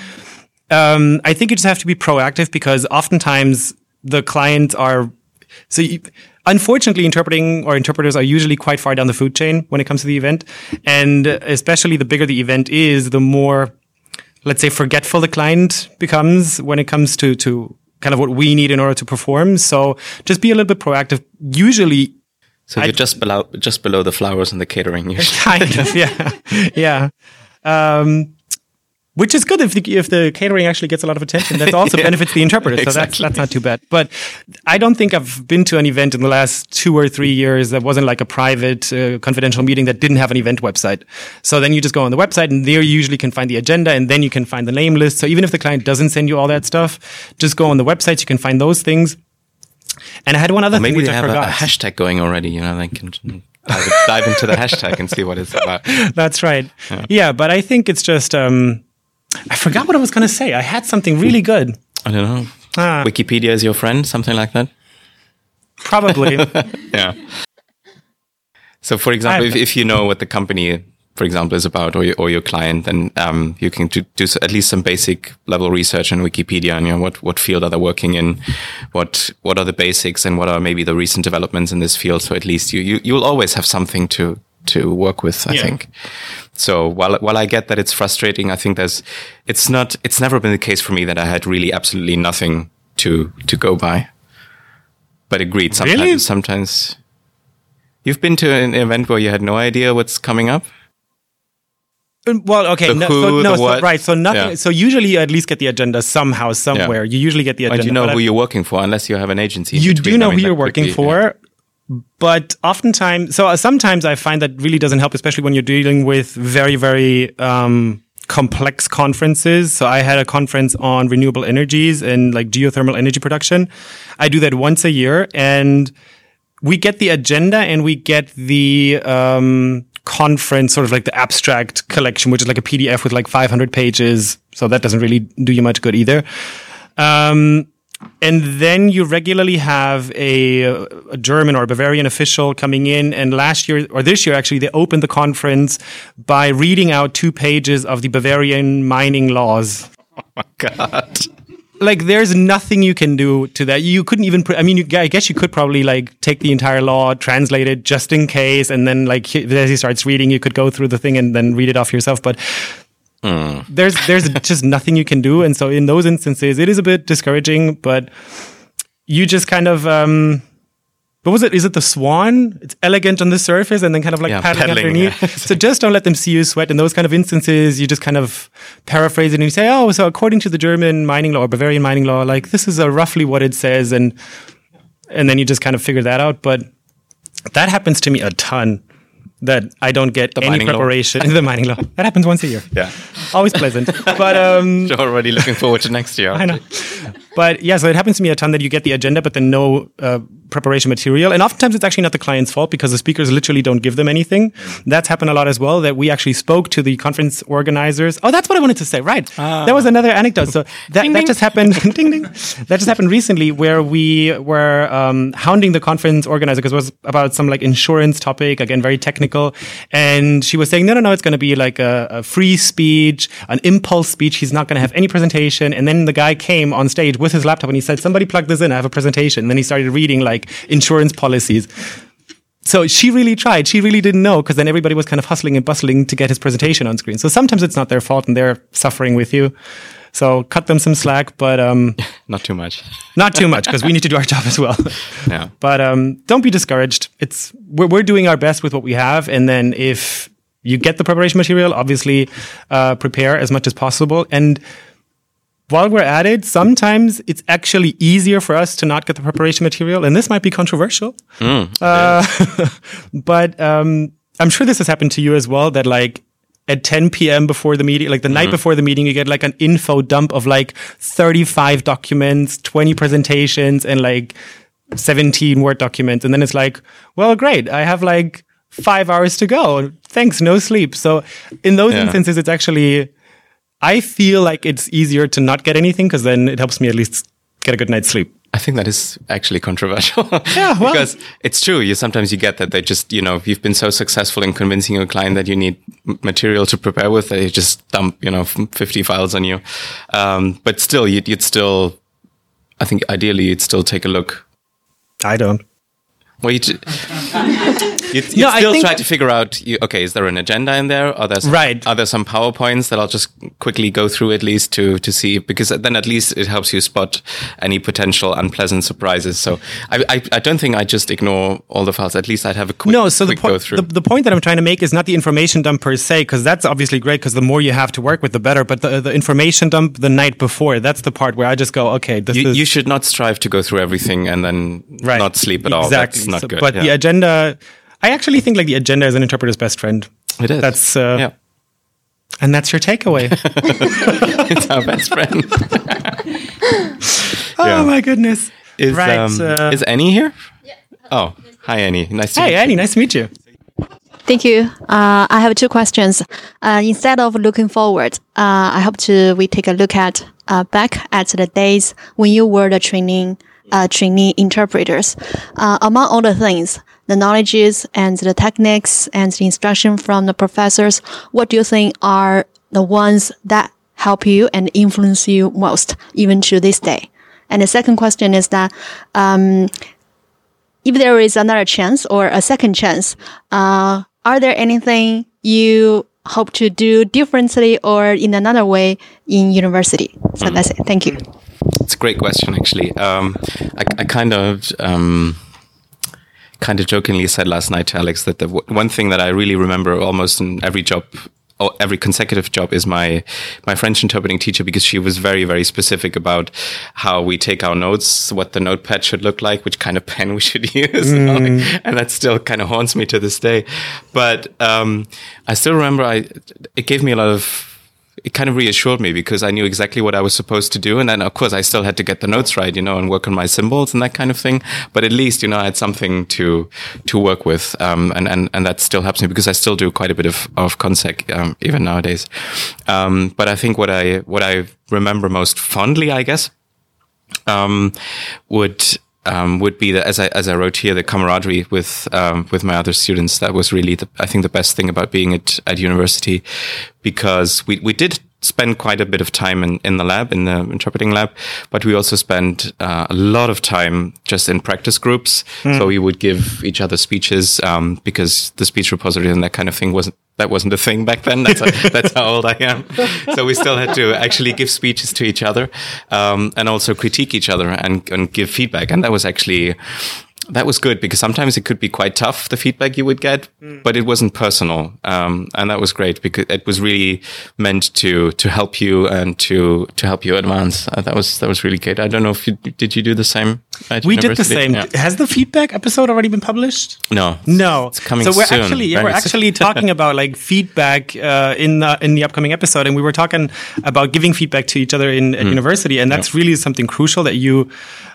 um, I think you just have to be proactive because oftentimes the clients are so. You, unfortunately, interpreting or interpreters are usually quite far down the food chain when it comes to the event, and especially the bigger the event is, the more let's say forgetful the client becomes when it comes to to kind of what we need in order to perform. So just be a little bit proactive. Usually so you're just below just below the flowers and the catering usually. *laughs* kind of yeah yeah um which is good if the, if the catering actually gets a lot of attention. That *laughs* also benefits the interpreter, so that's Exactly. that's not too bad. But I don't think I've been to an event in the last two or three years that wasn't like a private, uh, confidential meeting that didn't have an event website. So then you just go on the website, and there you usually can find the agenda, and then you can find the name list. So even if the client doesn't send you all that stuff, just go on the website. You can find those things. And I had one other thing Maybe which they I have a, forgot. a hashtag going already. You know, they can dive, dive into the hashtag and see what it's about. *laughs* That's right. Yeah. but I think it's just um I forgot what I was going to say. I had something really good. I don't know. Ah. Wikipedia is your friend, something like that. Probably. *laughs* Yeah. So, for example, if, if you know what the company, for example, is about, or your, or your client, then um, you can do, do at least some basic level research on Wikipedia and you know what what field are they working in, what what are the basics, and what are maybe the recent developments in this field. So at least you you you'll always have something to to work with. I Yeah. think. So while while I get that it's frustrating, I think there's it's not it's never been the case for me that I had really absolutely nothing to to go by. But agreed, sometimes Really? sometimes you've been to an event where you had no idea what's coming up. Um, well, okay. The no, who, so, no, the so- what. right. So nothing. Yeah. So usually you at least get the agenda somehow, somewhere. You usually get the agenda. And you know who I- you're working for, unless you have an agency. you do know I mean, who you're working for. But oftentimes, so uh, sometimes I find that really doesn't help, especially when you're dealing with very, very um, complex conferences. So I had a conference on renewable energies and like geothermal energy production. I do that once a year, and we get the agenda and we get the um, conference, sort of like the abstract collection, which is like a PDF with like 500 pages. So that doesn't really do you much good either. Um, and then you regularly have a, a German or Bavarian official coming in. And last year, or this year actually, they opened the conference by reading out two pages of the Bavarian mining laws. *laughs* Oh my God. Like, there's nothing you can do to that. You couldn't even. Put, I mean, you, I guess you could probably like take the entire law, translate it just in case, and then like as he starts reading, you could go through the thing and then read it off yourself. But there's there's *laughs* just nothing you can do, and so in those instances, it is a bit discouraging. But you just kind of um, what was it? Is it the swan? It's elegant on the surface, and then kind of like Yeah, paddling, paddling, underneath. yeah. *laughs* so just don't let them see you sweat. In those kind of instances, you just kind of paraphrase it and you say, "Oh, so according to the German mining law or Bavarian mining law, like this is uh, roughly what it says," and and then you just kind of figure that out. But that happens to me a ton. That I don't get The any preparation. *laughs* the mining law. That happens once a year. Yeah. Always pleasant. But um, *laughs* You're already looking forward to next year. I know. But yeah, so it happens to me a ton that you get the agenda, but then no uh, preparation material. And oftentimes it's actually not the client's fault because the speakers literally don't give them anything. That's happened a lot as well, that we actually spoke to the conference organizers. Oh, that's what I wanted to say. Right. That was another anecdote. So that, that just happened. *laughs* ding, ding. That just happened recently where we were um, hounding the conference organizer because it was about some like insurance topic, again, very technical. And she was saying, no, no, no, it's going to be like a, a free speech, an impulse speech. He's not going to have any presentation. And then the guy came on stage with his laptop and he said, somebody plug this in. I have a presentation. And then he started reading like insurance policies. So she really tried. She really didn't know because then everybody was kind of hustling and bustling to get his presentation on screen. So sometimes it's not their fault and they're suffering with you. So cut them some slack, but um, *laughs* Not too much. not too much because we need to do our job as well. *laughs* Yeah. But um, don't be discouraged. It's we're, we're doing our best with what we have, and then if you get the preparation material, obviously uh, prepare as much as possible. And while we're at it, sometimes it's actually easier for us to not get the preparation material, and this might be controversial. uh, *laughs* but um, I'm sure this has happened to you as well. That like at 10 p.m. before the meeting, like the night before the meeting, you get like an info dump of like 35 documents, 20 presentations, and like 17 Word documents. And then it's like, well, great. I have like five hours to go. Thanks. No sleep. So in those Yeah. instances, it's actually, I feel like it's easier to not get anything because then it helps me at least get a good night's sleep. I think that is actually controversial. *laughs* Yeah, well- because it's true. You sometimes you get that they just, you know, you've been so successful in convincing your client that you need material to prepare with, they just dump, you know, 50 files on you. Um, but still, you'd, you'd still, I think ideally you'd still take a look. I don't. Well, you you'd, *laughs* you'd No, still try to figure out. You, okay, is there an agenda in there? Are there some, Right. Are there some powerpoints that I'll just quickly go through at least to to see? Because then at least it helps you spot any potential unpleasant surprises. So I I, I don't think I just ignore all the files. At least I'd have a quick no, so the, quick go point, through. the, the point that I'm trying to make is not the information dump per se, because that's obviously great because the more you have to work with, the better. But the, the information dump the night before, that's the part where I just go, okay, this you, is you should not strive to go through everything and then right. not sleep at all. Exactly. That's not So- good. But yeah. the agenda, I actually think like the agenda is an interpreter's best friend. it is. That's uh, yeah. and that's your takeaway. *laughs* it's our best friend. *laughs* oh Yeah. my goodness! Is right. um, uh, is Annie here? Oh, hi Annie. Nice to meet hey, you. Annie, nice to meet you. Thank you. Uh, I have two questions. Uh, instead of looking forward, uh, I hope to we take a look at uh, back at the days when you were the training uh, trainee interpreters. Uh, among all the things, the knowledges and the techniques and the instruction from the professors, what do you think are the ones that help you and influence you most, even to this day? And the second question is that um, if there is another chance or a second chance, uh, are there anything you hope to do differently or in another way in university? So that's it. Thank you. It's a great question, actually. Um, I, I kind of. Um, Kind of jokingly said last night to Alex that the w- one thing that I really remember almost in every job, or every consecutive job, is my my French interpreting teacher because she was very very specific about how we take our notes, what the notepad should look like, which kind of *laughs* pen we should use, and that still kind of haunts me to this day. But um, I still remember I it gave me a lot of it kind of reassured me because I knew exactly what I was supposed to do. And then, of course, I still had to get the notes right, you know, and work on my symbols and that kind of thing. But at least, you know, I had something to, to work with. Um, and, and, and that still helps me because I still do quite a bit of, of consec, um, even nowadays. Um, but I think what I, what I remember most fondly, I guess, um, would um, would be that as I as I wrote here, the camaraderie with um, with my other students. That was really the, I think the best thing about being at at university, because we we did spend quite a bit of time in, in the lab, in the interpreting lab, but we also spent uh, a lot of time just in practice groups. So we would give each other speeches um, because the speech repository and that kind of thing wasn't that wasn't a thing back then. That's that's how old I am. So we still had to actually give speeches to each other um, and also critique each other and, and give feedback. And that was actually that was good because sometimes it could be quite tough the feedback you would get mm. but it wasn't personal um, and that was great because it was really meant to to help you and to to help you advance. Uh, that was that was really good. I don't know if you did you do the same we did the same. Yeah. has the feedback episode already been published? No. No. It's coming so we're soon, actually yeah, we're actually *laughs* talking about like feedback uh, in the in the upcoming episode and we were talking about giving feedback to each other in at mm. university and that's yeah. really something crucial that you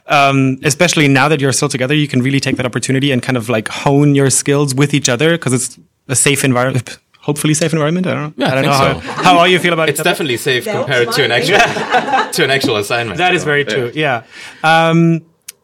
um, especially now that you're still together, you can really take that opportunity and kind of like hone your skills with each other because it's a safe environment. Hopefully, safe environment. I don't know. Yeah, I don't know so. how, how all you feel about it. It's definitely safe compared to an actual *laughs* to an actual assignment. That is very true. Yeah. Um,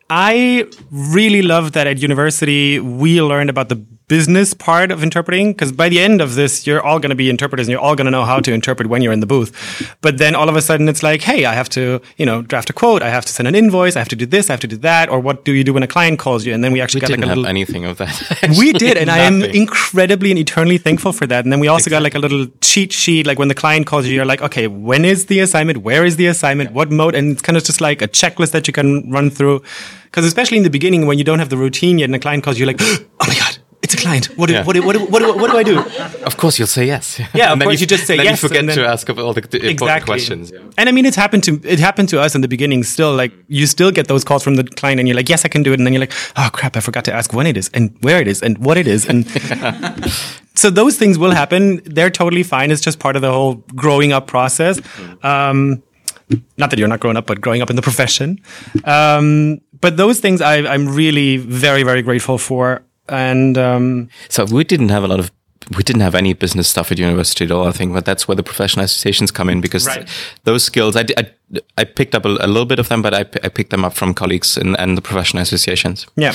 I really love that at university we learned about the business part of interpreting because by the end of this you're all going to be interpreters and you're all going to know how to interpret when you're in the booth. But then all of a sudden it's like hey i have to you know draft a quote i have to send an invoice i have to do this i have to do that or what do you do when a client calls you? And then we actually we got didn't like a have little anything of that. *laughs* We did and i am incredibly and eternally thankful for that. And then we also exactly. got like a little cheat sheet like when the client calls you you're like okay when is the assignment? Where is the assignment? What mode? And it's kind of just like a checklist that you can run through. Because especially in the beginning when you don't have the routine yet and the client calls you like *gasps* oh my god it's a client. What do, yeah. what, do, what, do, what, do, what, do I do? Of course, you'll say yes. Yeah, of *laughs* course, you, you, just say yes. then yes. you forget to ask all the, the important questions. Yeah. And I mean, it's happened to it happened to us in the beginning. Still, like you still get those calls from the client, and you're like, "Yes, I can do it," and then you're like, "Oh crap, I forgot to ask when it is, and where it is, and what it is." And *laughs* so those things will happen. They're totally fine. It's just part of the whole growing up process. Um, not that you're not growing up, but growing up in the profession. Um, but those things I, I'm really very, very grateful for and um, so we didn't have a lot of we didn't have any business stuff at university at all, I think, but that's where the professional associations come in because right. those skills, I, I, I, picked up a, a, little bit of them, but I, I picked them up from colleagues and, and the professional associations. Yeah.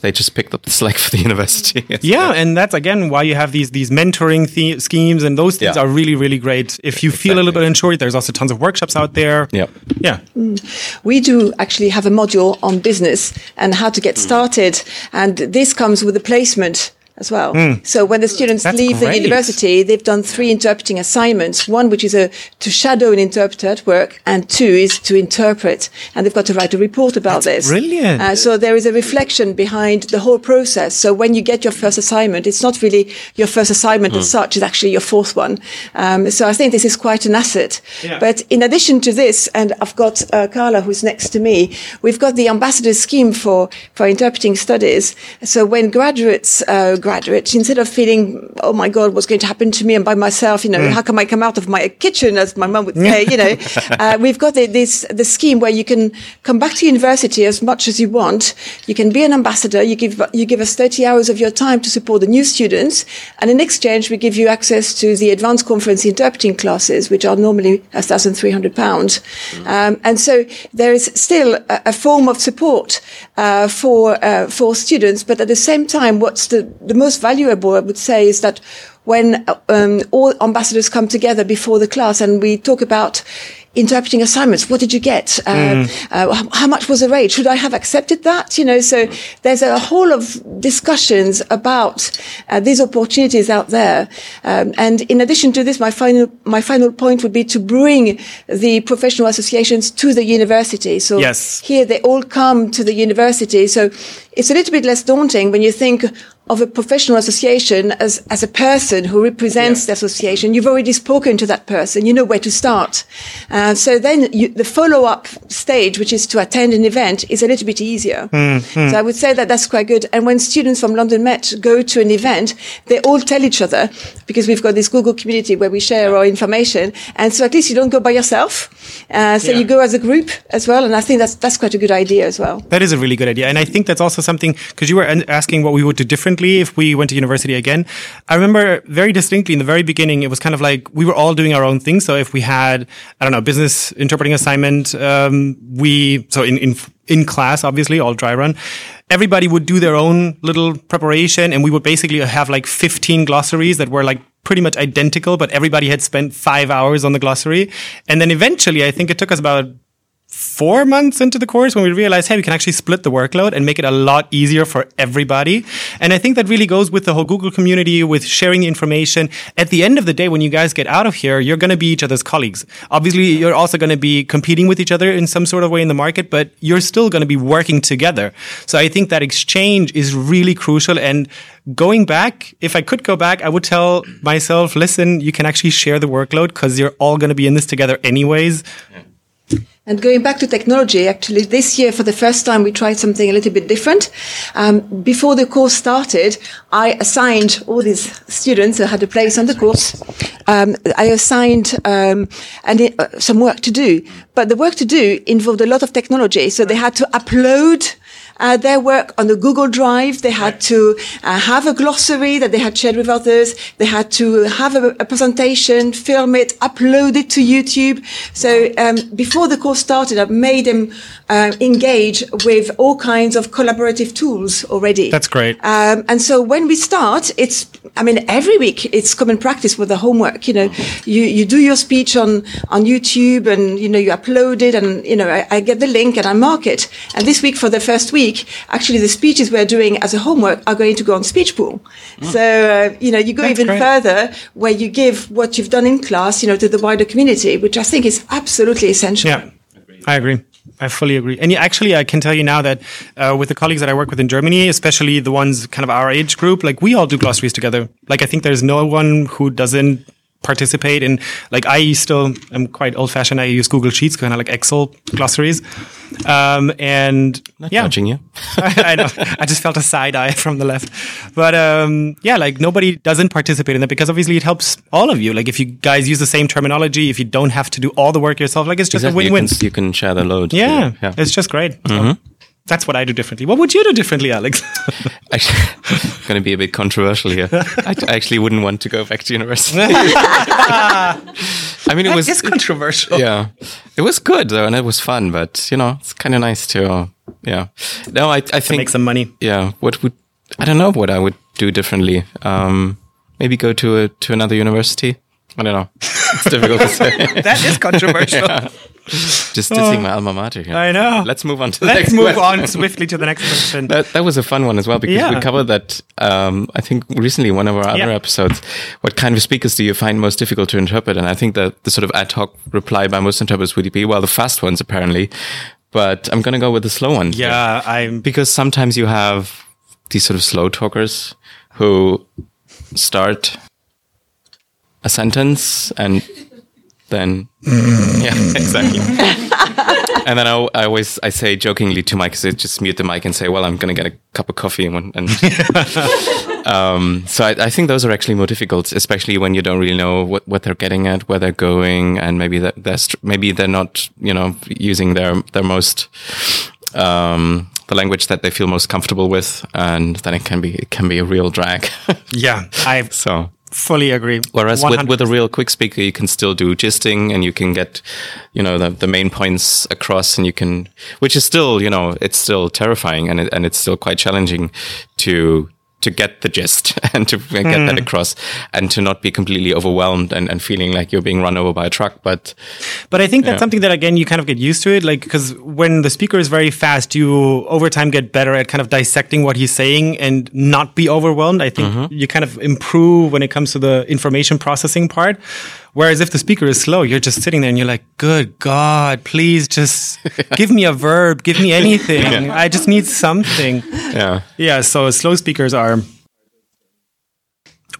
They just picked up the slack for the *laughs* university. *laughs* yeah, and that's again why you have these these mentoring schemes, and those things yeah. are really really great. If you exactly. feel a little bit unsure, there's also tons of workshops out there. Yeah, yeah. Mm. We do actually have a module on business and how to get started, and this comes with a placement as well. Mm. So when the students That's leave great. the university, they've done three interpreting assignments. One, which is a, to shadow an interpreter at work, and two is to interpret. And they've got to write a report about That's this. Brilliant. Uh, so there is a reflection behind the whole process. So when you get your first assignment, it's not really your first assignment mm. as hmm. such, it's actually your fourth one. Um, so I think this is quite an asset. Yeah. But in addition to this, and I've got uh, Carla who's next to me, we've got the ambassador scheme for, for interpreting studies. So when graduates uh, graduate, instead of feeling, oh my God, what's going to happen to me and by myself, you know, mm. how can I come out of my kitchen, as my mum would *laughs* say, you know, uh, we've got the, this, the scheme where you can come back to university as much as you want. You can be an ambassador. You give, you give us 30 hours of your time to support the new students. And in exchange, we give you access to the advanced conference interpreting classes, which are normally 1,300 pounds. Mm. Um, and so there is still a, a form of support, uh, for, uh, for students. But at the same time, what's the, the most valuable, I would say, is that when um, all ambassadors come together before the class and we talk about interpreting assignments. What did you get? Uh, mm. uh, how much was the rate? Should I have accepted that? You know, so there's a whole of discussions about uh, these opportunities out there. Um, and in addition to this, my final my final point would be to bring the professional associations to the university. So yes. here they all come to the university. So it's a little bit less daunting when you think of a professional association as, as a person who represents yeah. the association. You've already spoken to that person. You know where to start. Uh, so then you, the follow-up stage, which is to attend an event, is a little bit easier. Mm-hmm. So I would say that that's quite good. And when students from London Met go to an event, they all tell each other because we've got this Google community where we share our information. And so at least you don't go by yourself. Uh, so yeah. you go as a group as well. And I think that's, that's quite a good idea as well. That is a really good idea. And I think that's also something, because you were asking what we would do differently if we went to university again. I remember very distinctly in the very beginning, it was kind of like we were all doing our own thing. So if we had, I don't know, business interpreting assignment, um, we, so in, in, in class, obviously, all dry run, everybody would do their own little preparation and we would basically have like 15 glossaries that were like pretty much identical, but everybody had spent five hours on the glossary. And then eventually, I think it took us about four months into the course when we realized, hey, we can actually split the workload and make it a lot easier for everybody. And I think that really goes with the whole Google community, with sharing the information. At the end of the day, when you guys get out of here, you're going to be each other's colleagues. Obviously, you're also going to be competing with each other in some sort of way in the market, but you're still going to be working together. So I think that exchange is really crucial. And going back, if I could go back, I would tell myself, listen, you can actually share the workload because you're all going to be in this together anyways. And going back to technology, actually, this year for the first time, we tried something a little bit different. Um, before the course started, I assigned all these students who had a place on the course. Um, I assigned um, and uh, some work to do, but the work to do involved a lot of technology. So they had to upload uh, their work on the Google Drive. They had to uh, have a glossary that they had shared with others. They had to have a, a presentation, film it, upload it to YouTube. So um, before the course started, I made them uh, engage with all kinds of collaborative tools already. That's great. Um, and so when we start, it's, I mean, every week it's common practice with the homework. You know, you, you do your speech on, on YouTube and, you know, you upload it and, you know, I, I get the link and I mark it. And this week for the first week, week, actually the speeches we're doing as a homework are going to go on Speechpool. Mm. So, uh, you know, you go That's even great. further where you give what you've done in class, you know, to the wider community, which I think is absolutely essential. Yeah, I agree. I fully agree. And actually, I can tell you now that uh, with the colleagues that I work with in Germany, especially the ones kind of our age group, like we all do glossaries together. Like I think there's no one who doesn't participate in like I still am quite old fashioned. I use Google Sheets, kind of like Excel glossaries. Um, and Not yeah, judging you. *laughs* I, I, know. I just felt a side eye from the left, but um, yeah, like nobody doesn't participate in that because obviously it helps all of you. Like if you guys use the same terminology, if you don't have to do all the work yourself, like it's just exactly. a win-win. You can, you can share the load. Yeah, yeah, it's just great. Mm-hmm. That's what I do differently. What would you do differently, Alex? *laughs* actually, *laughs* going to be a bit controversial here. I, I actually wouldn't want to go back to university. *laughs* I mean, it that was is controversial. Yeah, it was good though, and it was fun. But you know, it's kind of nice to, uh, yeah. No, I, I think make some money. Yeah, what would I don't know what I would do differently. Um, maybe go to a to another university. I don't know. It's difficult to *laughs* say. that is controversial. *laughs* yeah. Just dissing oh, my alma mater. Here. I know. Let's move on to the Let's next move question. on swiftly to the next question. That, that was a fun one as well because yeah. we covered that, um, I think recently one of our other yeah. episodes. What kind of speakers do you find most difficult to interpret? And I think that the sort of ad hoc reply by most interpreters would be, well, the fast ones apparently, but I'm going to go with the slow ones. Yeah. I'm because sometimes you have these sort of slow talkers who start a sentence and then *laughs* yeah exactly. *laughs* And then I, I, always I say jokingly to Mike just mute the mic and say well I'm gonna get a cup of coffee and, and *laughs* um, so I, I, think those are actually more difficult especially when you don't really know what, what they're getting at where they're going and maybe that they're maybe they're not you know using their their most um, the language that they feel most comfortable with and then it can be it can be a real drag. Yeah I so fully agree. Whereas with, with a real quick speaker, you can still do gisting and you can get, you know, the, the main points across and you can, which is still, you know, it's still terrifying and it, and it's still quite challenging to, to get the gist *laughs* and to get mm. that across and to not be completely overwhelmed and, and feeling like you're being run over by a truck. But, but I think that's yeah. something that again, you kind of get used to it. Like, cause when the speaker is very fast, you over time get better at kind of dissecting what he's saying and not be overwhelmed. I think mm-hmm. you kind of improve when it comes to the information processing part. Whereas if the speaker is slow, you're just sitting there and you're like, good God, please just *laughs* give me a verb, give me anything. Yeah. I just need something. Yeah. Yeah. So slow speakers are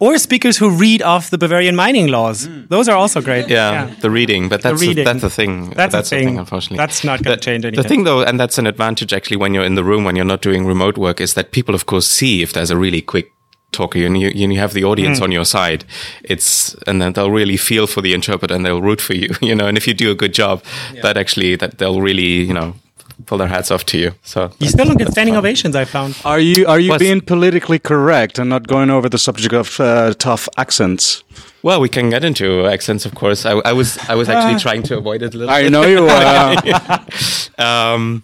or speakers who read off the Bavarian mining laws. Mm. Those are also great. Yeah, yeah. the reading, but that's the reading. A, that's the thing. That's, that's the thing. thing. Unfortunately, that's not going to change anything. The thing, though, and that's an advantage actually when you're in the room when you're not doing remote work, is that people, of course, see if there's a really quick talker and you, you have the audience mm. on your side it's and then they'll really feel for the interpreter and they'll root for you *laughs* you know and if you do a good job yeah. that actually that they'll really you know pull their hats off to you so you still don't get standing fun. ovations i found are you are you What's, being politically correct and not going over the subject of uh, tough accents well, we can get into accents, of course. I, I was I was actually uh, trying to avoid it a little. I bit. know you *laughs* were. *laughs* um,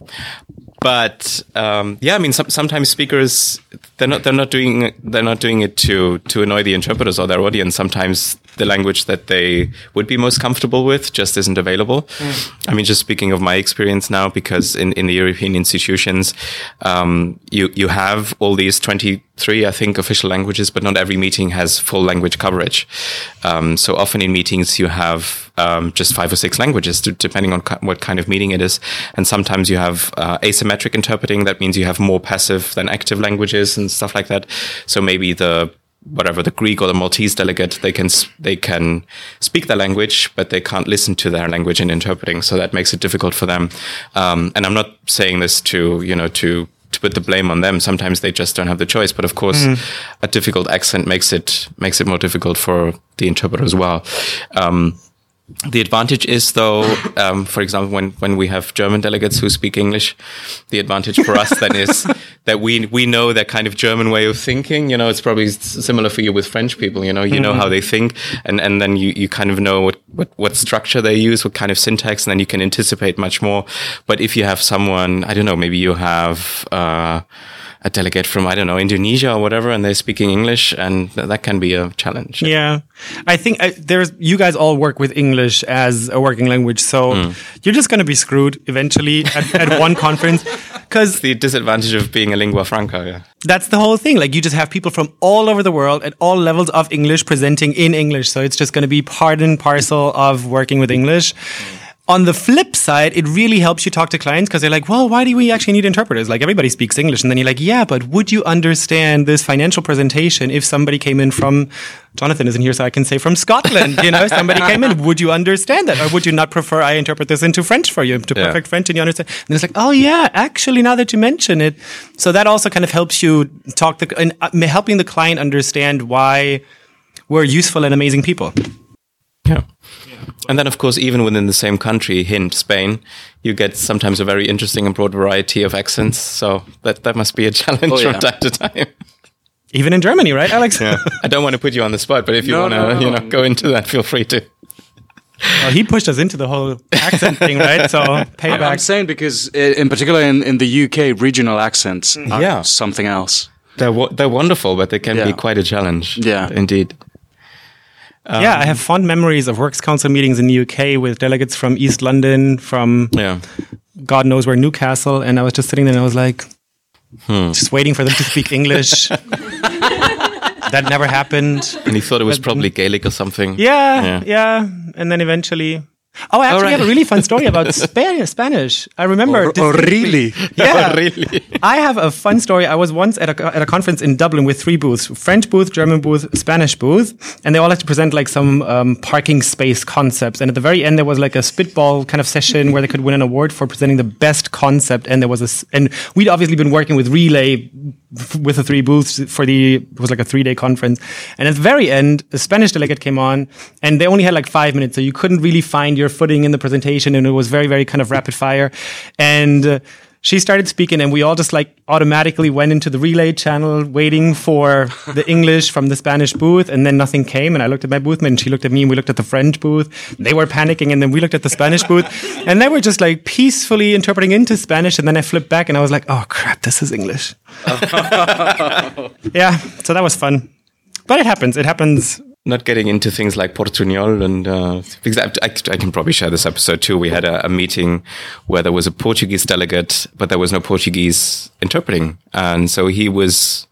but um, yeah, I mean, some, sometimes speakers they're not they're not doing they're not doing it to to annoy the interpreters or their audience. Sometimes the language that they would be most comfortable with just isn't available. I mean, just speaking of my experience now, because in, in the European institutions, um, you, you have all these 23, I think, official languages, but not every meeting has full language coverage. Um, so often in meetings, you have um, just five or six languages, depending on what kind of meeting it is. And sometimes you have uh, asymmetric interpreting. That means you have more passive than active languages and stuff like that. So maybe the whatever the Greek or the Maltese delegate, they can they can speak their language, but they can't listen to their language in interpreting. So that makes it difficult for them. Um, and I'm not saying this to you know to to put the blame on them. Sometimes they just don't have the choice. But of course, mm. a difficult accent makes it makes it more difficult for the interpreter as well. Um, the advantage is, though, um, for example, when, when we have German delegates who speak English, the advantage for us then is *laughs* that we we know their kind of German way of thinking. You know, it's probably similar for you with French people. You know, you mm-hmm. know how they think, and, and then you, you kind of know what, what, what structure they use, what kind of syntax, and then you can anticipate much more. But if you have someone, I don't know, maybe you have. Uh, a delegate from I don't know Indonesia or whatever, and they're speaking English, and th- that can be a challenge. Yeah, I think uh, there's you guys all work with English as a working language, so mm. you're just going to be screwed eventually at, at one *laughs* conference because the disadvantage of being a lingua franca. Yeah, that's the whole thing. Like you just have people from all over the world at all levels of English presenting in English, so it's just going to be part and parcel of working with English. Mm on the flip side, it really helps you talk to clients because they're like, well, why do we actually need interpreters? Like everybody speaks English. And then you're like, yeah, but would you understand this financial presentation if somebody came in from, Jonathan isn't here, so I can say from Scotland, you know, somebody came in, would you understand that? Or would you not prefer I interpret this into French for you, into yeah. perfect French and you understand? And it's like, oh yeah, actually, now that you mention it. So that also kind of helps you talk the, and uh, helping the client understand why we're useful and amazing people. Yeah. And then, of course, even within the same country, hint Spain, you get sometimes a very interesting and broad variety of accents. So that that must be a *laughs* challenge oh, yeah. from time to time. Even in Germany, right, Alex? yeah. *laughs* I don't want to put you on the spot, but if you no, want to, no, no. you know, go into that, feel free to. Well, he pushed us into the whole accent thing, right? So payback. I'm saying because, uh, in particular, in, in the UK, regional accents are yeah. something else. They're they're wonderful, but they can yeah. be quite a challenge. Yeah, indeed. Um, yeah, I have fond memories of Works Council meetings in the UK with delegates from East London, from yeah. God knows where Newcastle, and I was just sitting there and I was like, hmm. just waiting for them to speak English. *laughs* that never happened. And he thought it was probably Gaelic or something. Yeah, yeah, yeah. And then eventually Oh, I actually right. have a really fun *laughs* story about Spanish. I remember. Oh, oh really? *laughs* Yeah, oh, really. I have a fun story. I was once at a, at a conference in Dublin with three booths: French booth, German booth, Spanish booth, and they all had to present like some um, parking space concepts. And at the very end, there was like a spitball kind of session where they could win an award for presenting the best concept. And there was a, and we'd obviously been working with Relay with the three booths for the it was like a three day conference. And at the very end, the Spanish delegate came on, and they only had like five minutes, so you couldn't really find your footing in the presentation, and it was very very kind of rapid fire. And uh, she started speaking and we all just like automatically went into the relay channel waiting for the *laughs* English from the Spanish booth and then nothing came and I looked at my boothmate and she looked at me and we looked at the French booth. They were panicking and then we looked at the Spanish booth *laughs* and they were just like peacefully interpreting into Spanish and then I flipped back and I was like, oh crap, this is English. *laughs* yeah, so that was fun. But it happens. It happens not getting into things like Portuñol and uh, I, I, I, can probably share this episode too. We had a, a, meeting where there was a Portuguese delegate, but there was no Portuguese interpreting, and so he was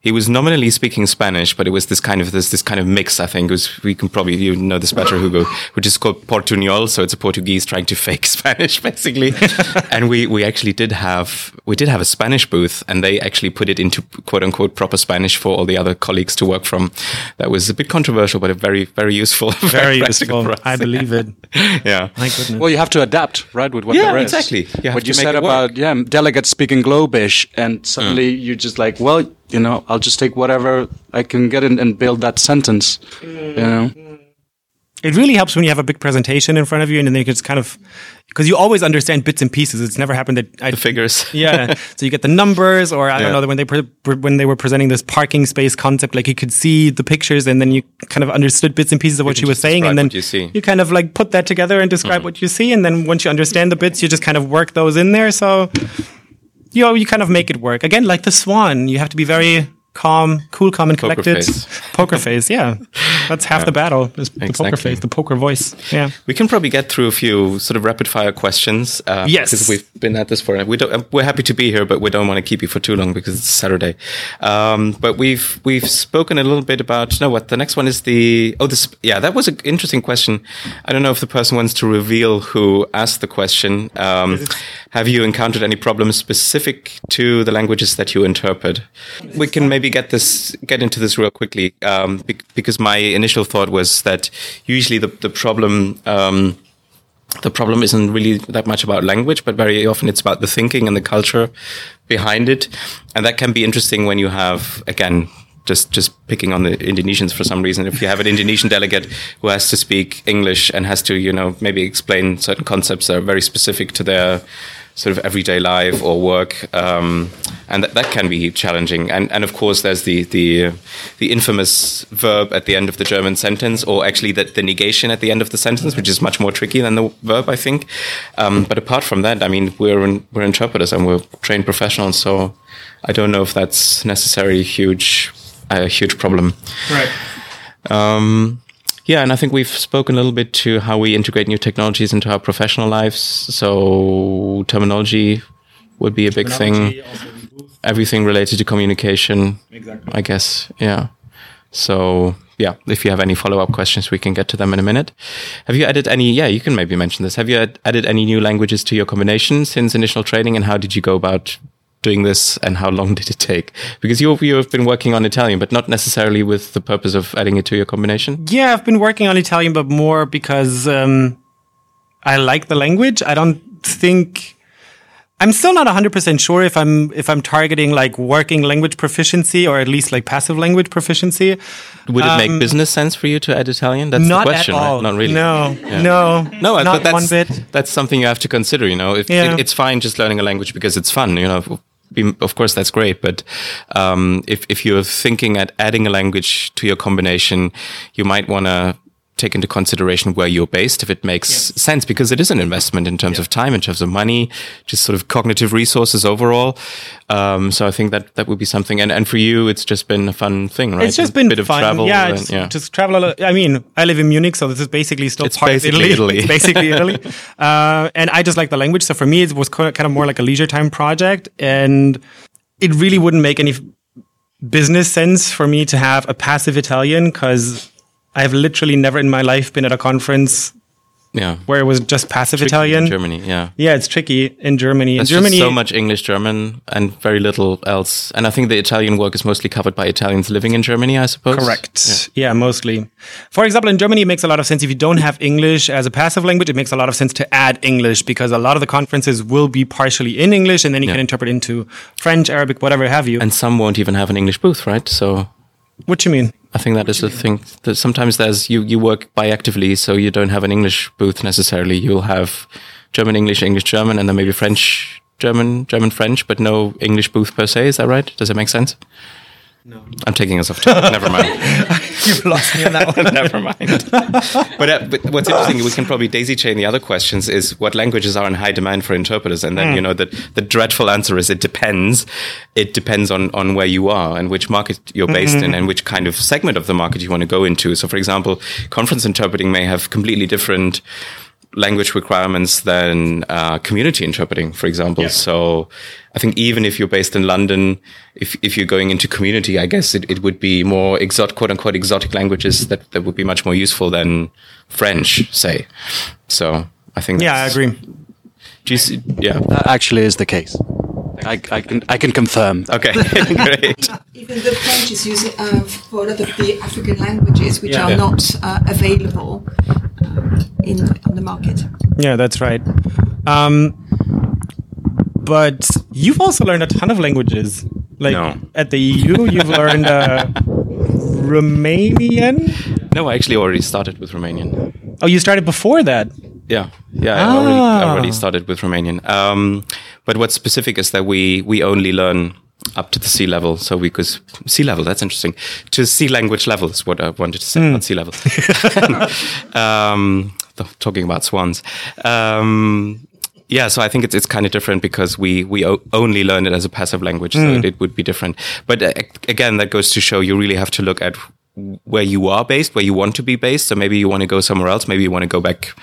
he was nominally speaking Spanish, but it was this kind of this this kind of mix. I think it was we can probably you know this better, Hugo, which is called Portuñol. So it's a Portuguese trying to *laughs* fake Spanish, basically. *laughs* and we we actually did have we did have a Spanish booth, and they actually put it into quote unquote proper Spanish for all the other colleagues to work from. That was a bit controversial, but very very useful. *laughs* Very, very useful. I believe it. yeah. My goodness. Well, you have to adapt, right, with what yeah, there is. exactly. You what you said about yeah delegates speaking Globish, and suddenly mm. you're just like, well you know, I'll just take whatever I can get in and build that sentence. You know, it really helps when you have a big presentation in front of you, and then you can just kind of because you always understand bits and pieces. It's never happened that I, the figures. *laughs* yeah, so you get the numbers, or I don't know when they pre- when they were presenting this parking space concept, like you could see the pictures, and then you kind of understood bits and pieces of what she was saying, and then you, see. you kind of like put that together and describe mm-hmm. what you see, and then once you understand the bits, you just kind of work those in there. So you know, you kind of make it work. Again, like the swan, you have to be very calm, cool, calm, and Poker collected. face. Poker face, yeah. That's half the battle. Is the poker face, the poker voice. Yeah. We can probably get through a few sort of rapid fire questions. Uh, Yes. because we've been at this for. We don't. uh, We're happy to be here, but we don't want to keep you for too long because it's Saturday. Um, but we've we've spoken a little bit about. No, what the next one is the. Oh, this. Yeah, that was an interesting question. I don't know if the person wants to reveal who asked the question. Um, have you encountered any problems specific to the languages that you interpret? We can maybe get this get into this real quickly um, bec- because my initial thought was that usually the the problem. Um, the problem isn't really that much about language, but very often it's about the thinking and the culture behind it. And that can be interesting when you have, again, just, just picking on the Indonesians for some reason. If you have an Indonesian delegate who has to speak English and has to, you know, maybe explain certain concepts that are very specific to their sort of everyday life or work, um, and that, that can be challenging. And and of course, there's the the the infamous verb at the end of the German sentence, or actually the, the negation at the end of the sentence, which is much more tricky than the verb, I think. Um, but apart from that, I mean, we're in, we're interpreters and we're trained professionals, so I don't know if that's necessarily a huge a huge problem. Right. Um, yeah, and I think we've spoken a little bit to how we integrate new technologies into our professional lives. So terminology would be a big thing. Everything related to communication. Exactly. I guess. Yeah. So yeah, if you have any follow up questions, we can get to them in a minute. Have you added any? Yeah, you can maybe mention this. Have you ad- added any new languages to your combination since initial training, and how did you go about doing this, and how long *laughs* did it take? Because you you have been working on Italian, but not necessarily with the purpose of adding it to your combination. Yeah, I've been working on Italian, but more because um, I like the language. I don't think I'm still not 100% sure if I'm if I'm targeting like working language proficiency or at least like passive language proficiency. Would it make Um, business sense for you to add Italian? That's not the question, at all. right? Not really. No, Yeah. no, No, not but that's, one bit. That's something you have to consider. You know, if Yeah. it, it's fine just learning a language because it's fun. You know, of course that's great. But um, if if you're thinking at adding a language to your combination, you might want to take into consideration where you're based if it makes sense because it is an investment in terms of time in terms of money just sort of cognitive resources overall um, so i think that that would be something and and for you it's just been a fun thing right It's just A been bit of travel yeah, and- yeah just travel. A lot. I mean, I live in Munich, so this is basically still It's part basically of Italy. Italy. *laughs* basically *laughs* Italy. Uh, and I just like the language. So for me, it was kind of more like a leisure time project, and it really wouldn't make any business sense for me to have a passive Italian because I've literally never in my life been at a conference yeah where it was just passive Tricky in Italian. germany yeah Yeah, it's tricky in Germany. There's in Germany, just so much English, German, and very little else. And I think the Italian work is mostly covered by Italians living in Germany, I suppose. Correct. Yeah. mostly. For example, in Germany, it makes a lot of sense if you don't have English as a passive language. It makes a lot of sense to add English because a lot of the conferences will be partially in English, and then you Yeah. can interpret into French, Arabic, whatever have you. And some won't even have an English booth, right? So what do you mean? I think that is the thing. That sometimes there's you you work biactively, so you don't have an English booth necessarily. You'll have German, English, English, German, and then maybe French, German, German, French, but no English booth per se. Is that right? Does that make sense? No. I'm taking us off topic. Never mind. *laughs* *laughs* You've lost me on that one. *laughs* Never mind. but, uh, but what's interesting, we can probably daisy chain the other questions is what languages are in high demand for interpreters, and then you know the the dreadful answer is it depends. It depends on on where you are and which market you're based in and which kind of segment of the market you want to go into. So, for example, conference interpreting may have completely different language requirements than uh, community interpreting, for example. So I think even if you're based in London, if, if you're going into community, I guess it, it would be more exotic, quote unquote, exotic languages that, that would be much more useful than French, say. So I think Yeah, I agree. Do you see, yeah. That actually is the case. I, I can I can confirm. Okay, *laughs* great. Even the French is using uh, for a lot of the African languages which Yeah. are Yeah. not uh, available uh, in on the market. Yeah, that's right. Um, but you've also learned a ton of languages. Like No. at the EU, you've learned uh, Romanian. No, I actually already started with Romanian. Oh, you started before that. Yeah, yeah, I already, I Ah. already started with Romanian. Um, but what's specific is that we we only learn up to the sea level. So we could sea level. That's interesting. To sea language level is what I wanted to say. Not sea level. *laughs* um, th- talking about swans. Um, yeah, so I think it's it's kind of different because we we o- only learn it as a passive language, so it, it would be different. But uh, again, that goes to show you really have to look at where you are based, where you want to be based. So maybe you want to go somewhere else. Maybe you want to go back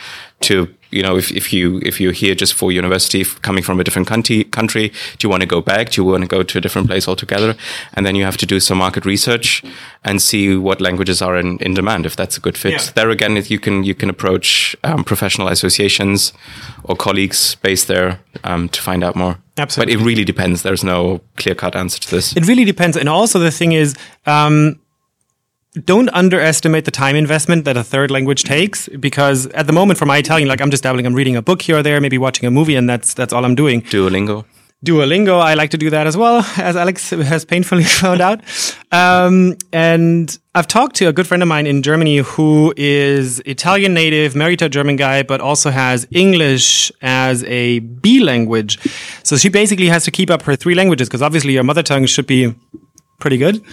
to, you know, if, if you, if you're here just for university, coming from a different country, country, do you want to go back? Do you want to go to a different place altogether? And then you have to do some market research and see what languages are in, in demand, if that's a good fit. Yeah. There again, if you can, you can approach um, professional associations or colleagues based there um, to find out more. Absolutely. But it really depends. There's no clear cut answer to this. It really depends. And also the thing is, um, don't underestimate the time investment that a third language takes because at the moment for my Italian, like I'm just dabbling, I'm reading a book here or there, maybe watching a movie and that's, that's all I'm doing. Duolingo. Duolingo, I like to do that as well, *laughs* as Alex has painfully *laughs* found out. Um, and I've talked to a good friend of mine in Germany who is Italian native, married to a German guy, but also has English as a B language. So she basically has to keep up her three languages because obviously your mother tongue should be pretty good.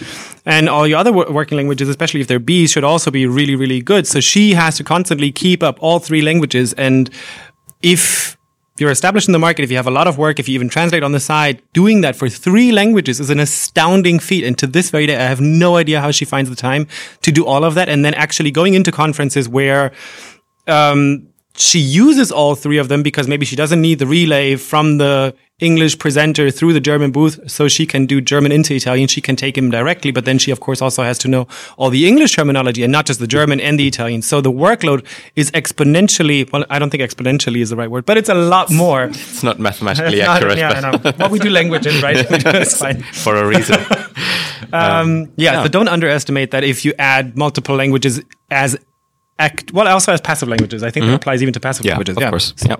And all your other wo- working languages, especially if they're B's, should also be really, really good. So she has to constantly keep up all three languages. And if you're established in the market, if you have a lot of work, if you even translate on the side, doing that for three languages is an astounding feat. And to this very day, I have no idea how she finds the time to do all of that. And then actually going into conferences where, um, she uses all three of them because maybe she doesn't need the relay from the English presenter through the German booth, so she can do German into Italian. She can take him directly, but then she, of course, also has to know all the English terminology and not just the German and the Italian. So the workload is exponentially, well, I don't think exponentially is the right word, but it's a lot more. It's not mathematically *laughs* It's not- accurate, yeah, I know. Well, we do language in, right? *laughs* *laughs* it's fine. for a reason. Um, yeah, yeah. so don't underestimate that if you add multiple languages as act, well, also as passive languages. I think that applies even to passive Mm-hmm. yeah, languages. of course. Yeah.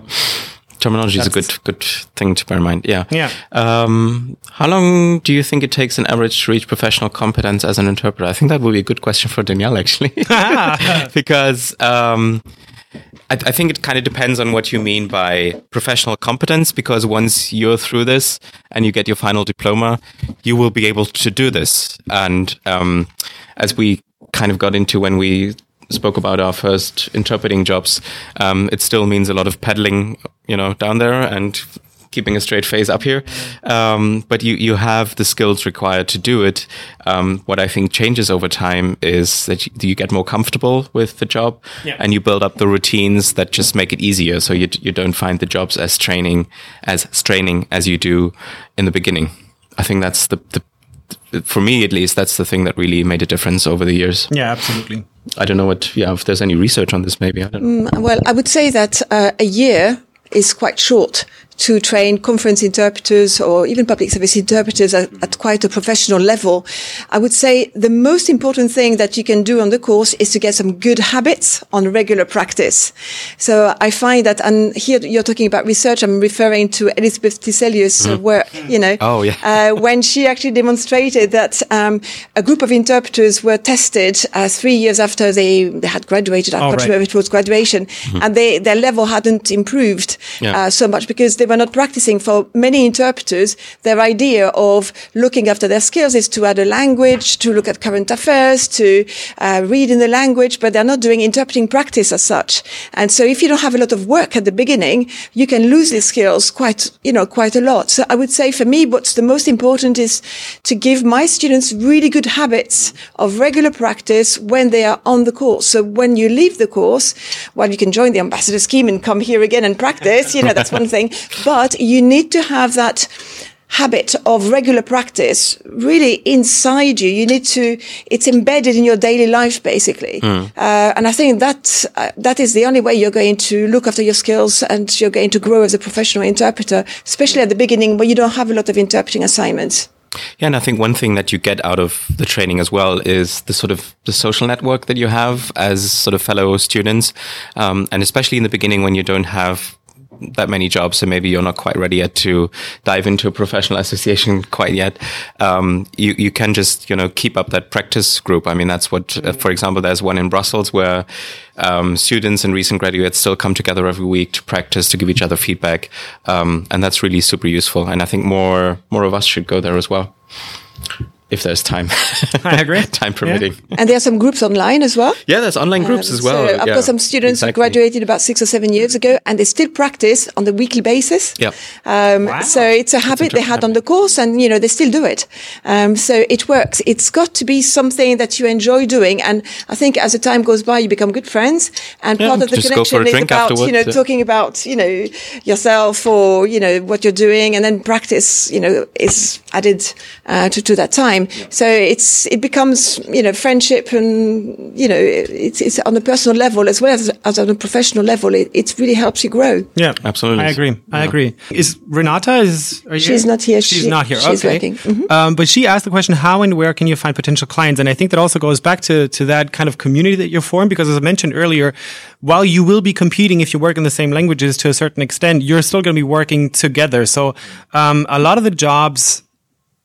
Terminology is a good good thing to bear in mind. Yeah. Yeah. Um, how long do you think it takes an average to reach professional competence as an interpreter? I think that would be a good question for Danielle, actually, *laughs* *laughs* because um, I, I think it kind of depends on what you mean by professional competence. Because once you're through this and you get your final diploma, you will be able to do this. And um, as we kind of got into when we spoke about our first interpreting jobs, um, it still means a lot of pedaling, you know, down there and keeping a straight face up here. Um, but you, you have the skills required to do it. Um, what I think changes over time is that you, you get more comfortable with the job Yeah. and you build up the routines that just make it easier. So you, you don't find the jobs as training, as straining as you do in the beginning. I think that's the, the, for me at least, that's the thing that really made a difference over the years. Yeah, absolutely. I don't know what, yeah, if there's any research on this, maybe. I don't know. Well, I would say that uh, a year is quite short to train conference interpreters or even public service interpreters at, at quite a professional level. I would say the most important thing that you can do on the course is to get some good habits on regular practice. So I find that, and here you're talking about research, I'm referring to Elizabeth Tiselius, uh, where, you know, Oh, yeah. uh, when she actually demonstrated that um, a group of interpreters were tested uh, three years after they, they had graduated. I can't right. remember if it was graduation, and they, their level hadn't improved Yeah. uh, so much because they were not practicing. For many interpreters, their idea of looking after their skills is to add a language, to look at current affairs, to uh, read in the language, but they're not doing interpreting practice as such. And so, if you don't have a lot of work at the beginning, you can lose these skills quite, you know, quite a lot. So, I would say for me, what's the most important is to give my students really good habits of regular practice when they are on the course. So, when you leave the course, well, you can join the ambassador scheme and come here again and practice. You know, that's one thing. *laughs* But you need to have that habit of regular practice really inside you. You need to, it's embedded in your daily life, basically. Uh, and I think that, uh, that is the only way you're going to look after your skills and you're going to grow as a professional interpreter, especially at the beginning where you don't have a lot of interpreting assignments. Yeah, and I think one thing that you get out of the training as well is the sort of the social network that you have as sort of fellow students, um, and especially in the beginning when you don't have that many jobs, so maybe you're not quite ready yet to dive into a professional association *laughs* quite yet. Um, you you can just you know keep up that practice group. I mean, that's what, uh, for example, there's one in Brussels where um, students and recent graduates still come together every week to practice, to give each other feedback, um, and that's really super useful. And I think more more of us should go there as well. If there's time. *laughs* I agree. time permitting. And there are some groups online as well. Yeah, there's online groups Um, as well. So I've yeah, got some students exactly. who graduated about six or seven years ago, and they still practice on the weekly basis. Yeah. Um, Wow. So it's a habit they had on the course, and you know they still do it. Um, so it works. It's got to be something that you enjoy doing, and I think as the time goes by, you become good friends. And Yeah, part of the just go for connection is about you know talking about you know yourself or you know what you're doing, and then practice you know is added uh, to to that time. So it's it becomes you know friendship, and you know it's it's on a personal level as well as, as on a professional level. It, it really helps you grow. Yeah, Absolutely. I agree. I agree. Is Renata is? Are you She's not here. She's She- not here. she's okay. working. Mhm. Um, but she asked the question: How and where can you find potential clients? And I think that also goes back to to that kind of community that you're formed. Because as I mentioned earlier, while you will be competing if you work in the same languages to a certain extent, you're still going to be working together. So um, a lot of the jobs,